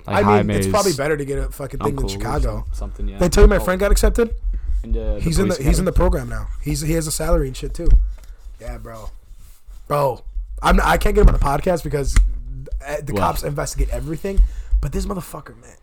I mean, it's probably better to get a fucking thing Uncle in or Chicago. some- Something. Yeah. They tell you my friend got accepted. Into He's in the police he's in the academy? program now. He's he has a salary and shit too. Yeah, bro, bro. I'm not, I can't get him on the podcast because uh, the Well. cops investigate everything. But this motherfucker, man,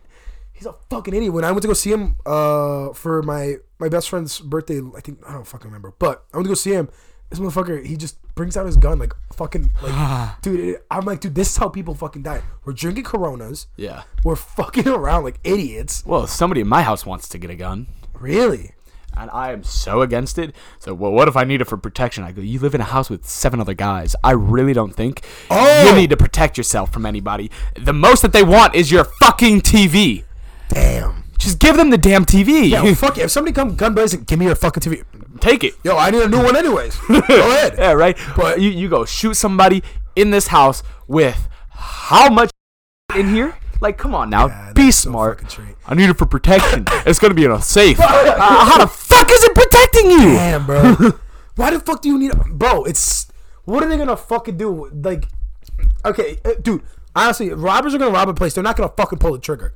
he's a fucking idiot. When I went to go see him uh, for my my best friend's birthday, I think I don't fucking remember, but I went to go see him. This motherfucker, he just brings out his gun like fucking like, dude. I'm like, dude, this is how people fucking die. We're drinking Coronas. Yeah. We're fucking around like idiots. Well, if somebody in my house wants to get a gun, Really? and I am so against it. So, well, what if I need it for protection? I go, you live in a house with seven other guys. I really don't think Oh! you need to protect yourself from anybody. The most that they want is your fucking TV. Damn. Just give them the damn TV. Yeah, well, fuck it. If somebody come gun blazing, give me your fucking TV. Take it. Yo, I need a new one anyways. Go ahead. Yeah, right. But- you, you go shoot somebody in this house with how much in here? Like, come on now, Yeah, be that's so smart. I need it for protection. it's gonna be in a safe. Uh, how the fuck is it protecting you? Damn, bro. Why the fuck do you need a bro? It's what are they gonna fucking do? Like, okay, uh, dude. Honestly, robbers are gonna rob a place. They're not gonna fucking pull the trigger.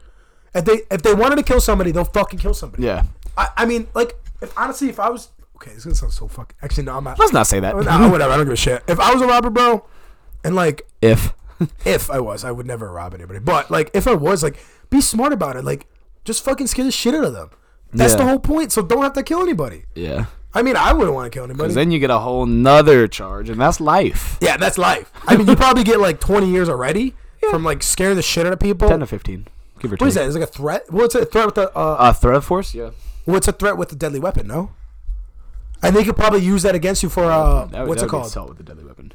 If they if they wanted to kill somebody, they'll fucking kill somebody. Yeah. I, I mean, like, if honestly, if I was okay, this is gonna sound so fucking. Actually, no, I'm not. Let's not say that. Nah, whatever. I don't give a shit. If I was a robber, bro, and like If. if I was, I would never rob anybody. But like, if I was, like, be smart about it. Like, just fucking scare the shit out of them. That's the whole point. So don't have to kill anybody. Yeah. I mean, I wouldn't want to kill anybody. Because then you get a whole nother charge, and that's life. yeah, that's life. I mean, you probably get like 20 years already from like scaring the shit out of people. Ten to fifteen, give or take. What is that? Is it like a threat? What's a threat with the? Uh, Uh, threat of force. Yeah. what's a threat with a deadly weapon? No. And they could probably use that against you for uh, That would- what's that it would be called? Assault with a deadly weapon.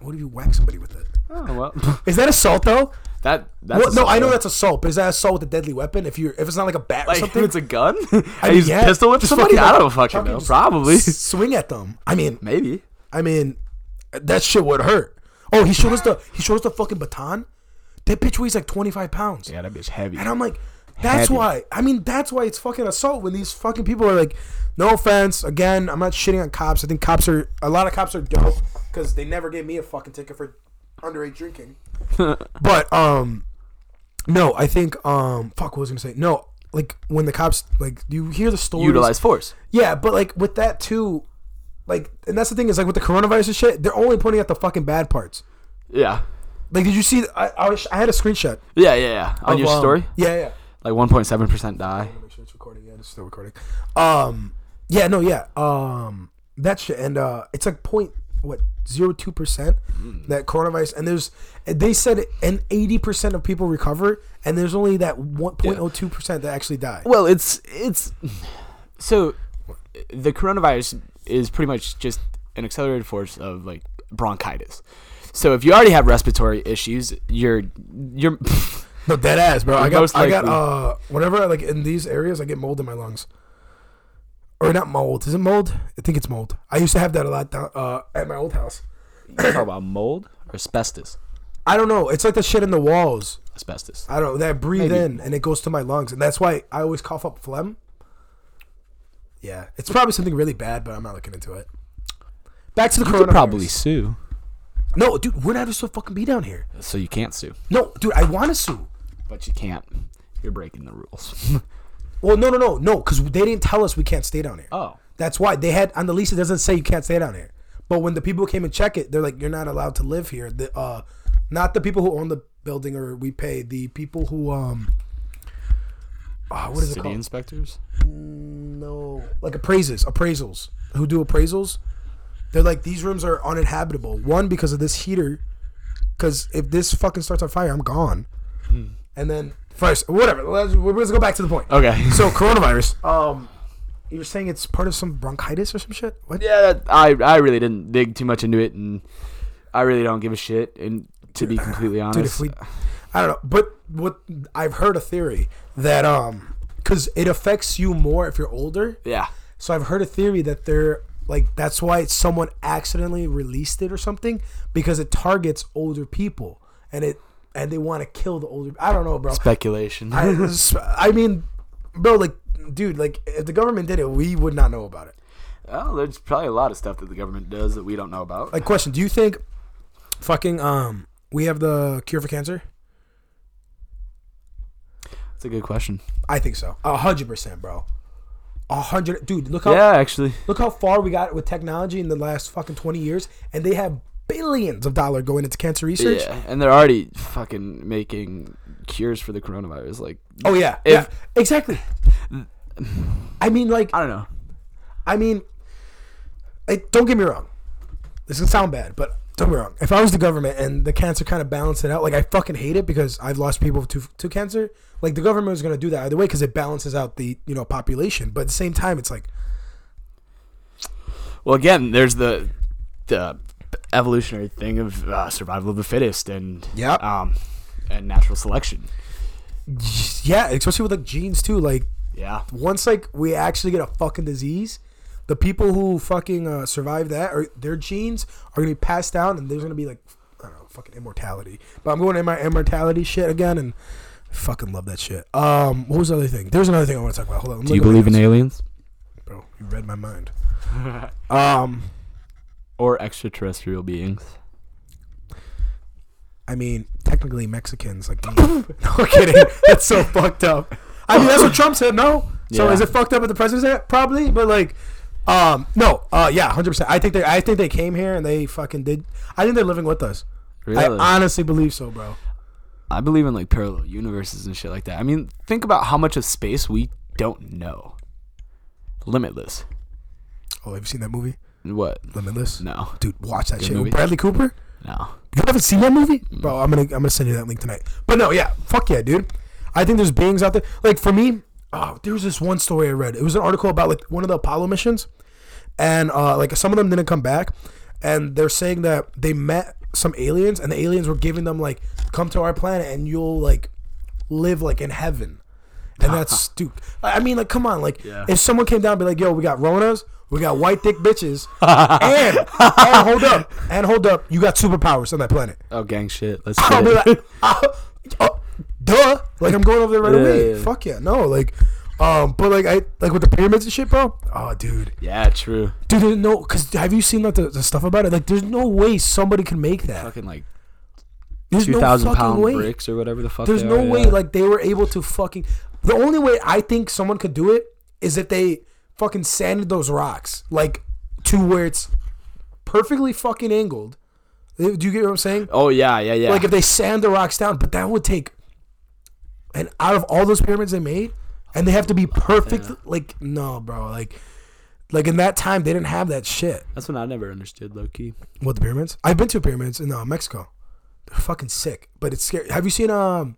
What if you whack somebody with it? Oh well. Is that assault though? that. That's Well, no, assault, I know though. that's assault. But is that assault with a deadly weapon? If you if it's not like a bat or Like something, if it's a gun. I mean, use yeah, pistol whip just somebody. fucking, I don't fucking fucking know. just Probably. s- swing at them. I mean, Maybe. I mean, that shit would hurt. Oh, he showed us the he showed us the fucking baton. That bitch weighs like twenty five pounds. Yeah, that bitch heavy. And I'm like, that's Heavy. why. I mean, that's why it's fucking assault when these fucking people are like, no offense. Again, I'm not shitting on cops. I think cops are a lot of cops are dope because they never gave me a fucking ticket for underage drinking. but um, no, I think um, fuck. What was I gonna say? No, like when the cops like you hear the stories. Utilize force. Yeah, but like with that too, like, and that's the thing is like with the coronavirus and shit, they're only pointing at the fucking bad parts. Yeah. Like, did you see? I I, was, I had a screenshot Yeah, yeah, yeah. On of, your um, story, Yeah, yeah. Like 1.7 percent die. Make sure it's recording. Yeah, it's still recording. Um, yeah, no, yeah. Um, that shit, and uh, it's like point. what zero two percent that coronavirus, and there's they said and eighty percent of people recover, and there's only that one point oh two percent that actually die. Well, it's it's so the coronavirus is pretty much just an accelerated force of like bronchitis. So if you already have respiratory issues, you're you're No, dead ass, bro. I got, I got, uh, whenever like in these areas, I get mold in my lungs, or not mold. Is it mold? I think it's mold. I used to have that a lot down, uh, at my old house. You talk about mold or asbestos. I don't know. It's like the shit in the walls. Asbestos. I don't know. That I breathe Maybe. in and it goes to my lungs, and that's why I always cough up phlegm. Yeah, it's probably something really bad, but I'm not looking into it. Back to the You could probably sue, no, dude. We're not supposed to fucking be down here. so you can't sue, No, dude. I want to sue. But you can't. You're breaking the rules. Well, no, no, no, no, because they didn't tell us we can't stay down here. oh, That's why they had on the lease. It doesn't say you can't stay down here. But when the people came and check it, they're like, "You're not allowed to live here." The uh, not the people who own the building or we pay. The people who um, uh, what is it city called? inspectors. no, like appraisers, appraisals who do appraisals. They're like these rooms are uninhabitable. One because of this heater. Because if this fucking starts on fire, I'm gone. And then first, whatever. Let's, let's go back to the point. Okay. So coronavirus. Um, you're saying it's part of some bronchitis or some shit? What? yeah, that, I I really didn't dig too much into it, and I really don't give a shit. And to be completely honest, Dude, if we, I don't know, but what I've heard a theory that um, because it affects you more if you're older. yeah, So I've heard a theory that they're like that's why someone accidentally released it or something because it targets older people and it and they want to kill the older. I don't know, bro. speculation. I, I mean, bro, like, dude, like if the government did it, we would not know about it. oh, there's probably a lot of stuff that the government does that we don't know about. Like, question: Do you think, fucking, um, we have the cure for cancer? That's a good question. I think so. A hundred percent, bro. A hundred, dude. Look how yeah, actually, look how far we got with technology in the last fucking twenty years, and they have billions of dollars going into cancer research. yeah, and they're already fucking making cures for the coronavirus. Like, Oh yeah, If- yeah, exactly. I mean, like, I don't know. I mean, like, don't get me wrong. This can sound bad, but don't get me wrong. If I was the government and the cancer kind of balanced it out, like I fucking hate it because I've lost people to to cancer. Like the government was gonna do that either way because it balances out the you know population. But at the same time, it's like Well, again, there's the the evolutionary thing of uh, survival of the fittest and Yep. um and natural selection. yeah, especially with like genes too. Like Yeah. once like we actually get a fucking disease, the people who fucking uh, survive that or their genes are gonna be passed down, and there's gonna be like I don't know, fucking immortality. But I'm going in my immortality shit again, and I fucking love that shit. Um, what was the other thing? There's another thing I want to talk about. Hold on. Do you believe in aliens bro? You read my mind. Um, or extraterrestrial beings? I mean, technically Mexicans like. no kidding. That's so fucked up. I mean, that's what Trump said. No. So Yeah. is it fucked up what the president said? Probably, but like, um, no. Uh, yeah, hundred percent. I think they. I think they came here and they fucking did. I think they're living with us. Really? I honestly believe so, bro. I believe in like parallel universes and shit like that. I mean, think about how much of space we don't know. Limitless. Oh, have you seen that movie, What? Limitless? No. Dude, watch that Good shit. movie. Bradley Cooper. No. You haven't seen that movie, bro? I'm gonna I'm gonna send you that link tonight. But no, yeah, fuck yeah, dude. I think there's beings out there. Like for me, oh, there was this one story I read. It was an article about like one of the Apollo missions, and uh, like some of them didn't come back, and they're saying that they met some aliens, and the aliens were giving them like, come to our planet, and you'll like live like in heaven. And that's stupid. I mean, like, come on, like, Yeah. if someone came down and be like, "Yo, we got Ronas, we got white dick bitches, and, and hold up, and hold up, you got superpowers on that planet." Oh, gang shit. Let's I'll be like, oh, oh, duh. Like I'm going over there right Yeah, away. yeah, yeah. Fuck yeah, no. Like, um, but like I like with the pyramids and shit, bro. Oh, dude, yeah, true. dude, there's no. Cause have you seen like the, the stuff about it? Like, there's no way somebody can make that. Fucking like There's two no pound way. bricks or whatever the fuck. There's no are, way yeah. like they were able to fucking. The only way I think someone could do it is if they fucking sanded those rocks like to where it's perfectly fucking angled. Do you get what I'm saying? Oh yeah, yeah, yeah. Like if they sand the rocks down, but that would take. And out of all those pyramids they made, and they have to be perfect. Like no, bro. Like Like in that time, they didn't have that shit. That's what I never understood, low key. What the pyramids? I've been to pyramids in uh, Mexico. They're fucking sick, but it's scary. Have you seen um?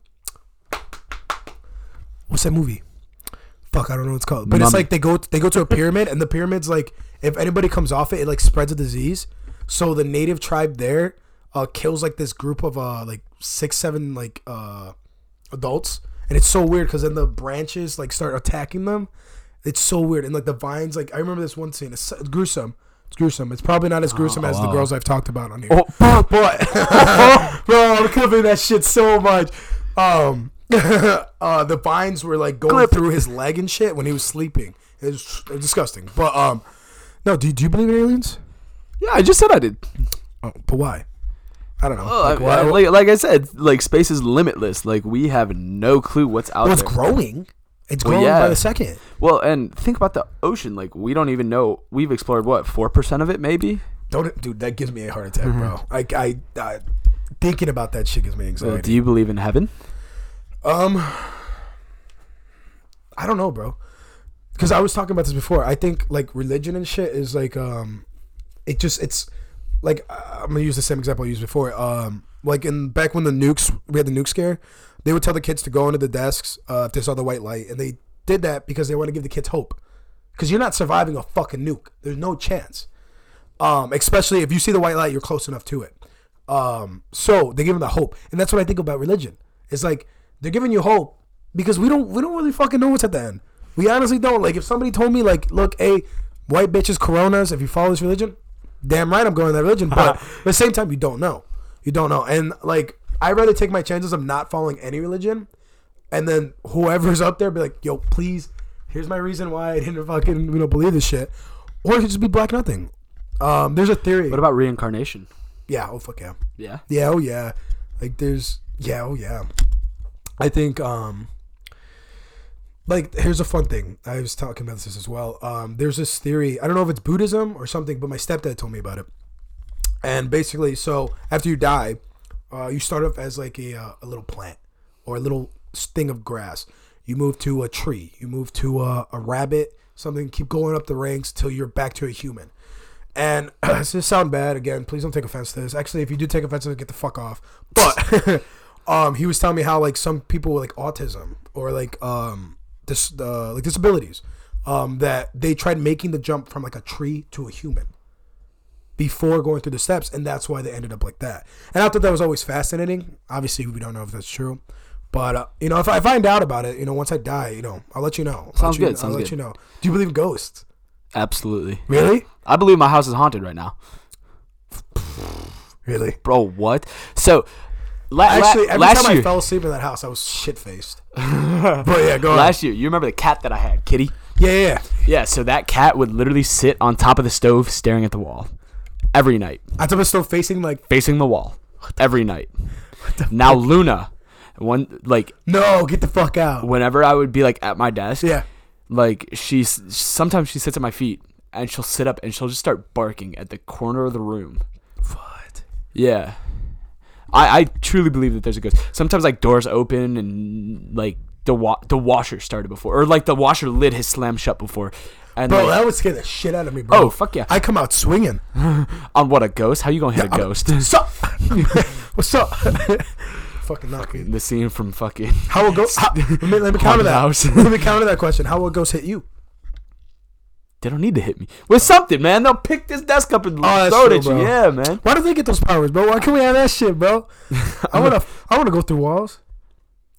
What's that movie? Fuck, I don't know what it's called. But it's like they go they go to a pyramid, and the pyramid's like if anybody comes off it, it like spreads a disease. So the native tribe there uh, kills like this group of uh like six seven like uh adults, and it's so weird because then the branches like start attacking them. It's so weird, and like the vines. Like I remember this one scene. It's, so- it's gruesome. It's gruesome. It's probably not as gruesome as the girls I've talked about on here. Oh, but bro, I'm covering that shit so much. Um, uh, the vines were like going Clip. through his leg and shit when he was sleeping. It was, it was disgusting. But um, no, do, do you believe in aliens? yeah, I just said I did. Oh, but why? I don't know. Well, like, I- why, I- like, like I said, like space is limitless. Like we have no clue what's out well, it's there. growing. It's Well, growing yeah. by the second. Well, and think about the ocean. Like we don't even know. We've explored what four percent of it, maybe. Don't, dude. That gives me a heart attack, bro. Mm-hmm. I, I, thinking about that shit gives me anxiety. do you believe in heaven? Um, I don't know, bro. Because I was talking about this before. I think like religion and shit is like um, it just it's like I'm gonna use the same example I used before. Um, like in back when the nukes we had the nuke scare, they would tell the kids to go into the desks uh, if they saw the white light, and they did that because they want to give the kids hope. Because you're not surviving a fucking nuke. There's no chance. Um, especially if you see the white light, you're close enough to it. Um, so they give them the hope, and that's what I think about religion. It's like they're giving you hope because we don't we don't really fucking know what's at the end. We honestly don't. Like if somebody told me like, look, hey, white bitches, coronas, if you follow this religion, damn right I'm going to that religion. But at the same time, you don't know. You don't know, and like I'd rather take my chances of not following any religion, and then whoever's up there be like, yo, please, here's my reason why I didn't fucking you know believe this shit, or it could just be black nothing. Um, there's a theory. What about reincarnation? yeah. Oh fuck yeah. Yeah. Yeah, oh yeah. Like there's yeah, oh yeah. I think um like here's a fun thing. I was talking about this as well. Um there's this theory, I don't know if it's Buddhism or something, but my stepdad told me about it. And basically, so after you die, uh, you start off as like a, uh, a little plant or a little thing of grass. You move to a tree. You move to a, a rabbit. Something. Keep going up the ranks till you're back to a human. And this just sound bad again. Please don't take offense to this. Actually, if you do take offense get the fuck off. But um, he was telling me how like some people with like autism or like um this uh, like disabilities um that they tried making the jump from like a tree to a human before going through the steps, and that's why they ended up like that. And I thought that was always fascinating. Obviously, we don't know if that's true, but uh, you know, if I find out about it, you know, once I die, you know, I'll let you know. I'll Sounds let you, good, I'll sounds let good. you know. Do you believe in ghosts? Absolutely. Really? I believe my house is haunted right now. Really? Bro, what? So, la- Actually, every last time year, I fell asleep in that house, I was shit faced. but yeah, go on. last year, you remember the cat that I had, Kitty? yeah, yeah, yeah. Yeah, so that cat would literally sit on top of the stove staring at the wall every night, I thought I was still facing like facing the wall every night. Now Luna, one like no, get the fuck out. whenever I would be like at my desk, Yeah. like she's sometimes she sits at my feet and she'll sit up and she'll just start barking at the corner of the room. What? Yeah. I, I truly believe that there's a ghost. Sometimes like doors open and like the wa- the washer started before or like the washer lid has slammed shut before. And Bro, like, that would scare the shit out of me, bro. oh fuck yeah. I come out swinging. On what a ghost? How you gonna hit a I'm- ghost? What's up? What's up? Fucking knock it. the scene from fucking How will ghost? How, let me, let me counter that. house. let me counter that question. How will ghosts hit you? They don't need to hit me with something, man. They'll pick this desk up and Oh, throw it at you. Yeah, man. Why do they get those powers, bro? Why can't we have that shit, bro? I wanna, I wanna go through walls.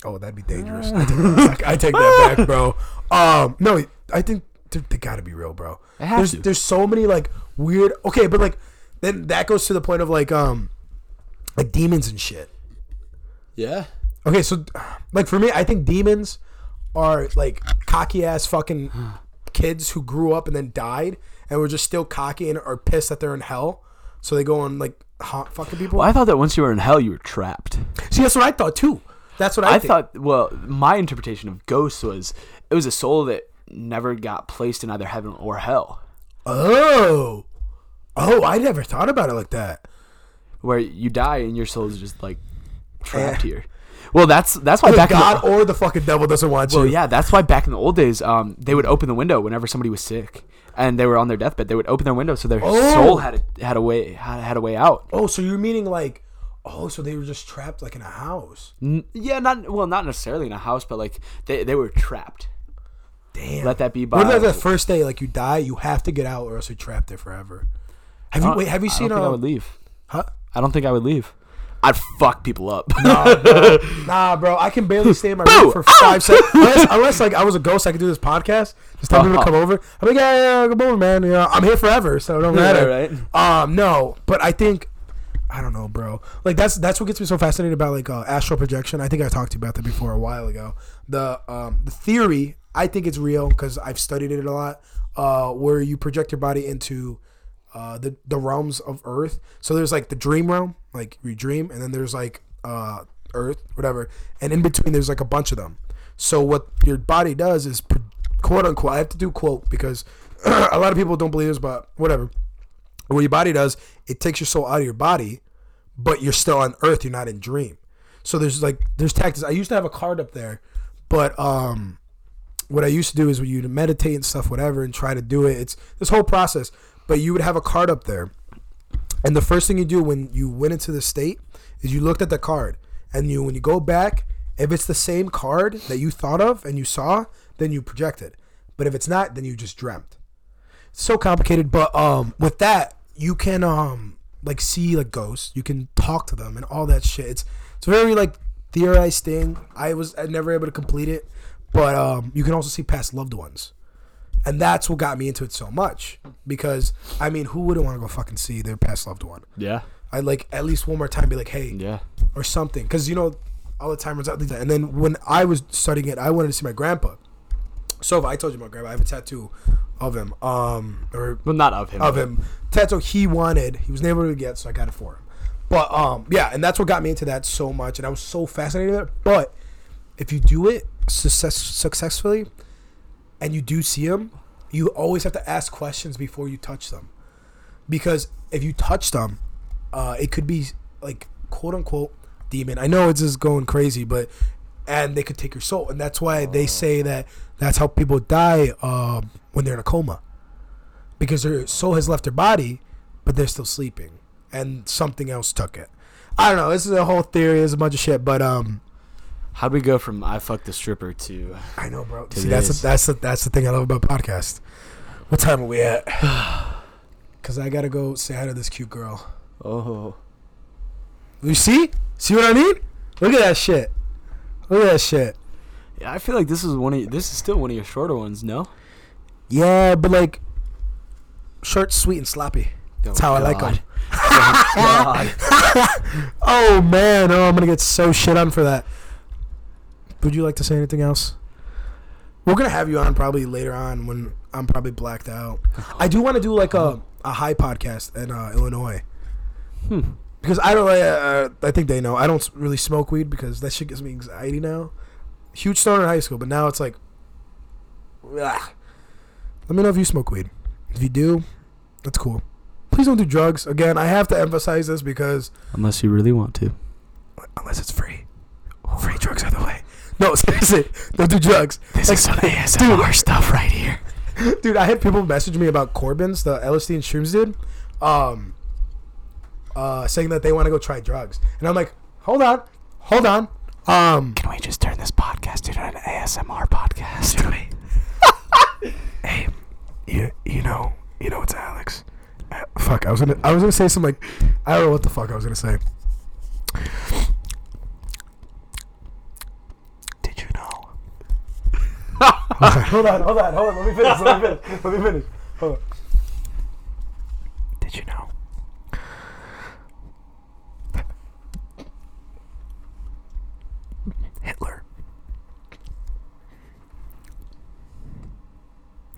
Oh, that'd be dangerous. I take, I take that back, bro. Um, no, I think they, they gotta be real, bro. There's, to. there's so many like weird. Okay, but like, then that goes to the point of like, um, like demons and shit. Yeah. Okay, so like for me, I think demons are like cocky ass fucking kids who grew up and then died and were just still cocky and are pissed that they're in hell. So they go and like haunt fucking people. Well, I thought that once you were in hell, you were trapped. See, that's what I thought too. That's what I, I, think. thought. Well, my interpretation of ghosts was it was a soul that never got placed in either heaven or hell, Oh, oh, I never thought about it like that. where you die and your soul is just like trapped Eh. here. Well, that's that's why Either back in God the, or the fucking devil doesn't want well, you. yeah, that's why back in the old days, um, they would open the window whenever somebody was sick and they were on their deathbed. They would open their window so their Oh. soul had a, had a way had, had a way out. Oh, so you're meaning like, oh, so they were just trapped like in a house. N- yeah, not well, not necessarily in a house, but like they they were trapped. Damn. Let that be What by. if the first day, like you die, you have to get out, or else you're trapped there forever? Have you don't- wait? Have you I seen? don't think I um, would leave. Huh? I don't think I would leave. I'd fuck people up. Nah, bro. nah, bro. I can barely stay in my room for five seconds. Unless, unless, like, I was a ghost, I could do this podcast. Just tell people to come over. I'm like, yeah, yeah, yeah, come over, man. You know, I'm here forever, so it don't Yeah, matter. right. Um, no, but I think, I don't know, bro. Like, that's that's what gets me so fascinated about like uh, astral projection. I think I talked to you about that before a while ago. The um, the theory, I think it's real because I've studied it a lot. Uh, where you project your body into uh, the the realms of Earth. So there's like the dream realm, like you dream, and then there's like uh, Earth, whatever, and in between there's like a bunch of them. So what your body does is quote unquote. I have to do quote because a lot of people don't believe this, but whatever. What your body does, it takes your soul out of your body, but you're still on Earth. You're not in dream. So there's like there's tactics. I used to have a card up there, but um, what I used to do is when you meditate and stuff, whatever, and try to do it. It's this whole process. But you would have a card up there, and the first thing you do when you went into the state is you looked at the card, and you when you go back, if it's the same card that you thought of and you saw, then you project it. But if it's not, then you just dreamt. so complicated, but um, with that you can um like see like ghosts, you can talk to them and all that shit. It's it's a very like theorized thing. I was I never able to complete it, but um, you can also see past loved ones and that's what got me into it so much because I mean, who wouldn't want to go fucking see their past loved one? Yeah. I like at least one more time be like, hey, Yeah. or something, because you know, all the time runs out. And then when I was studying it, I wanted to see my grandpa. So if I told you my grandpa, I have a tattoo of him, um, or Well, not of him. of him tattoo he wanted. He was never able to get, so I got it for him. But um, yeah, and that's what got me into that so much, and I was so fascinated with it. But if you do it success- successfully, and you do see them, you always have to ask questions before you touch them, because if you touch them, uh, it could be like quote unquote demon. I know it's just going crazy, but and they could take your soul, and that's why they say that that's how people die um, when they're in a coma because their soul has left their body, but they're still sleeping, and something else took it. I don't know. This is a whole theory. It's a bunch of shit, but um, How'd we go from I fucked the stripper to I know, bro. See, that's the, that's the, that's the thing I love about podcast. What time are we at? Because I gotta go say hi to this cute girl. oh You see? See what I mean? Look at that shit. Look at that shit. yeah I feel like this is one of this is still one of your shorter ones no Yeah, but like short, sweet, and sloppy. Oh, that's how I like them. Oh, oh man, oh I'm gonna get so shit on for that. Would you like to say anything else? We're gonna have you on probably later on when I'm probably blacked out. I do want to do like a a high podcast in uh, Illinois Hmm. because I don't. Uh, uh, I think they know I don't really smoke weed because that shit gives me anxiety now. Huge stoner in high school, but now it's like. ugh. Let me know if you smoke weed. If you do, that's cool. Please don't do drugs. Again, I have to emphasize this because unless you really want to unless it's free. Free drugs are the way. No, seriously, don't do drugs. this Like, is some ASMR stuff right here Dude, I had people message me about Corbin's, the LSD and shrooms dude, um, uh, saying that they want to go try drugs, and I'm like, hold on, hold on, um, can we just turn this podcast into an ASMR podcast hey, you you know you know it's Alex. Uh, fuck, I was gonna I was gonna say something like I don't know what the fuck I was gonna say. Did you know? Hold on, hold on, hold on. Let me finish. Let me finish. Let me finish. Hold on. Did you know? Hitler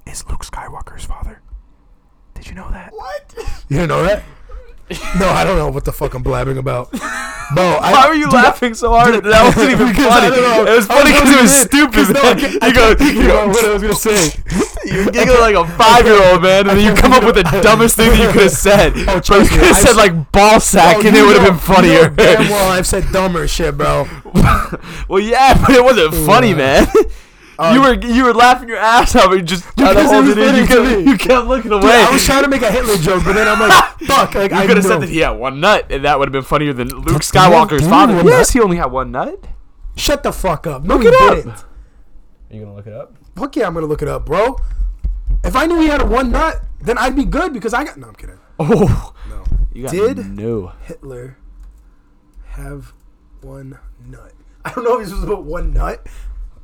is Luke Skywalker's father. Did you know that? What? You didn't know that? no, I don't know what the fuck I'm blabbing about. Bro, I, Why were you dude, laughing so hard? at that? Wasn't even funny. I. It was funny because it was stupid. no, man. I You go, you go, what I was gonna say. you're giggling like a five year old man, and then you come up with the dumbest thing that you could have said. Oh, But you could have said like ball sack, Bro, and it would have been funnier. You know damn well, I've said dumber shit, bro. well, yeah, but it wasn't funny, man. Uh, you were you were laughing your ass off and just trying to Because it hold was it in. You kept, you kept looking away. Dude, I was trying to make a Hitler joke, but then I'm like, fuck. Like you I could have said that he had one nut, and that would have been funnier than Luke Did Skywalker's father. Yes, nut? he only had one nut. Shut the fuck up. No, Look it up. didn't. Are you gonna look it up? Fuck yeah, I'm gonna look it up, bro. If I knew he had a one nut, then I'd be good because I got. No, I'm kidding. Oh, No. you got Did- no. Hitler have one nut? I don't know if this was about one nut.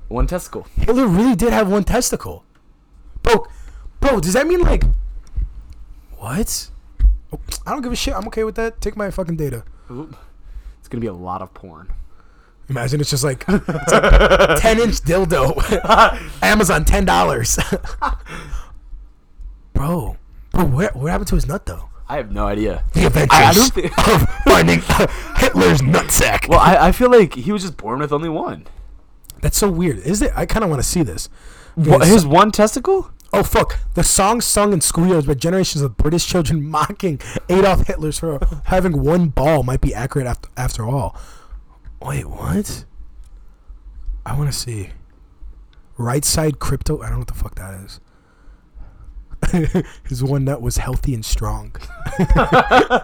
One testicle. Hitler really did have one testicle. Bro, bro, does that mean like what? I don't give a shit. I'm okay with that. Take my fucking data. It's gonna be a lot of porn. Imagine it's just like, it's like ten inch dildo. Amazon ten dollars. bro, bro, where what happened to his nut though? I have no idea. The adventures I don't think- of finding Hitler's nutsack. Well, I, I feel like he was just born with only one. That's so weird. Is it? I kind of want to see this. What, Yes. his one testicle? Oh fuck! The song sung in schoolyards by generations of British children mocking Adolf Hitler's for having one ball might be accurate after after all. Wait, what? I want to see. Right side crypto. I don't know what the fuck that is. His one nut was healthy and strong. I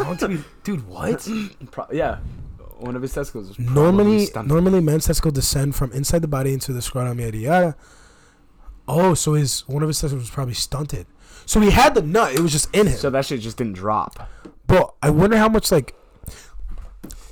want to be, dude. What? Pro- yeah, one of his testicles was probably Normally, stunted. normally men's testicles descend from inside the body into the scrotum, yada yada. Oh, so his one of his testicles was probably stunted. So he had the nut; it was just in him. So that shit just didn't drop. Bro, I wonder how much like.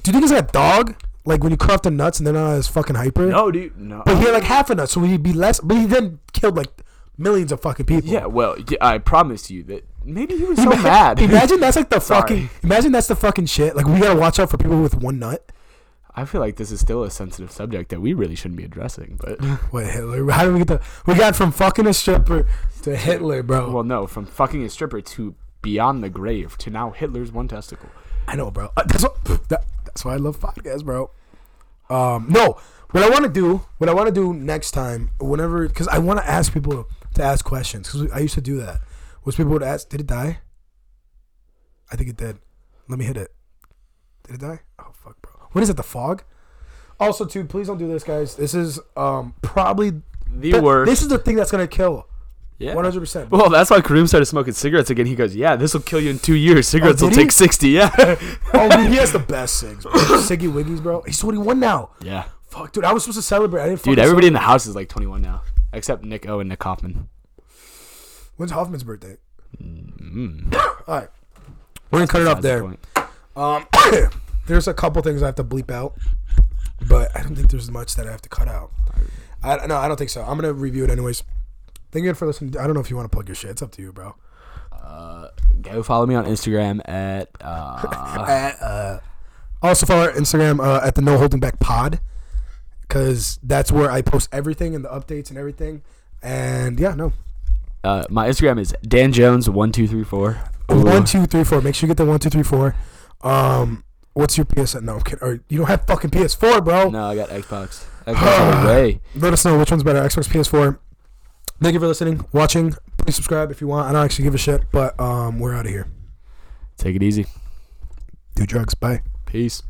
Do you think it's like a dog? Like when you cut off the nuts and they're not as fucking hyper. No, dude, no. But he had like half a nut, so he'd be less. But he then killed like millions of fucking people. Yeah, well, yeah, I promise you that maybe he was so mad. Imagine that's like the fucking. Imagine that's the fucking shit. Like we gotta watch out for people with one nut. I feel like this is still a sensitive subject that we really shouldn't be addressing. But Wait, Hitler. How do we get the? We got from fucking a stripper to Hitler, bro. well, no, from fucking a stripper to beyond the grave to now Hitler's one testicle. I know, bro. Uh, That's what, that, that's why I love podcasts, bro. Um, no, what I want to do, what I want to do next time, whenever, because I want to ask people to ask questions. Because I used to do that. Was people would ask, "Did it die?" I think it did. Let me hit it. Did it die? Oh fuck, bro. What is it? The fog? Also, too, please don't do this, guys. This is um probably The th- worst. This is the thing that's gonna kill. yeah. One hundred percent. Well, that's why Kareem started smoking cigarettes again. He goes, "Yeah, this will kill you in two years. Cigarettes will he? take 60. Yeah, Oh, dude, he has the best cigs, bro. Siggy Wiggies, bro. He's twenty one now. yeah, Fuck, dude. I was supposed to celebrate. I didn't. dude. Everybody in the house is like 21 now, except Nick O and Nick Hoffman. When's Hoffman's birthday? Mm. All right, we're gonna cut it off there. Um, there's a couple things I have to bleep out, but I don't think there's much that I have to cut out. I no, I don't think so. I'm gonna review it anyways. Thank you for listening. I don't know if you want to plug your shit. It's up to you, bro. Uh, go follow me on Instagram at uh, At, uh, also follow our Instagram uh, at the No Holding Back Pod, because that's where I post everything and the updates and everything. And yeah, no, uh, my Instagram is Dan Jones one two three four. one, two, three, four. Make sure you get the one, two, three, four. Um, what's your PS? No, I'm kidding. Or you don't have fucking PS4, bro. No, I got Xbox. Xbox way. Let us know which one's better, Xbox, PS4. Thank you for listening, watching. Please subscribe if you want. I don't actually give a shit, but um, we're out of here. Take it easy. Do drugs. Bye. Peace.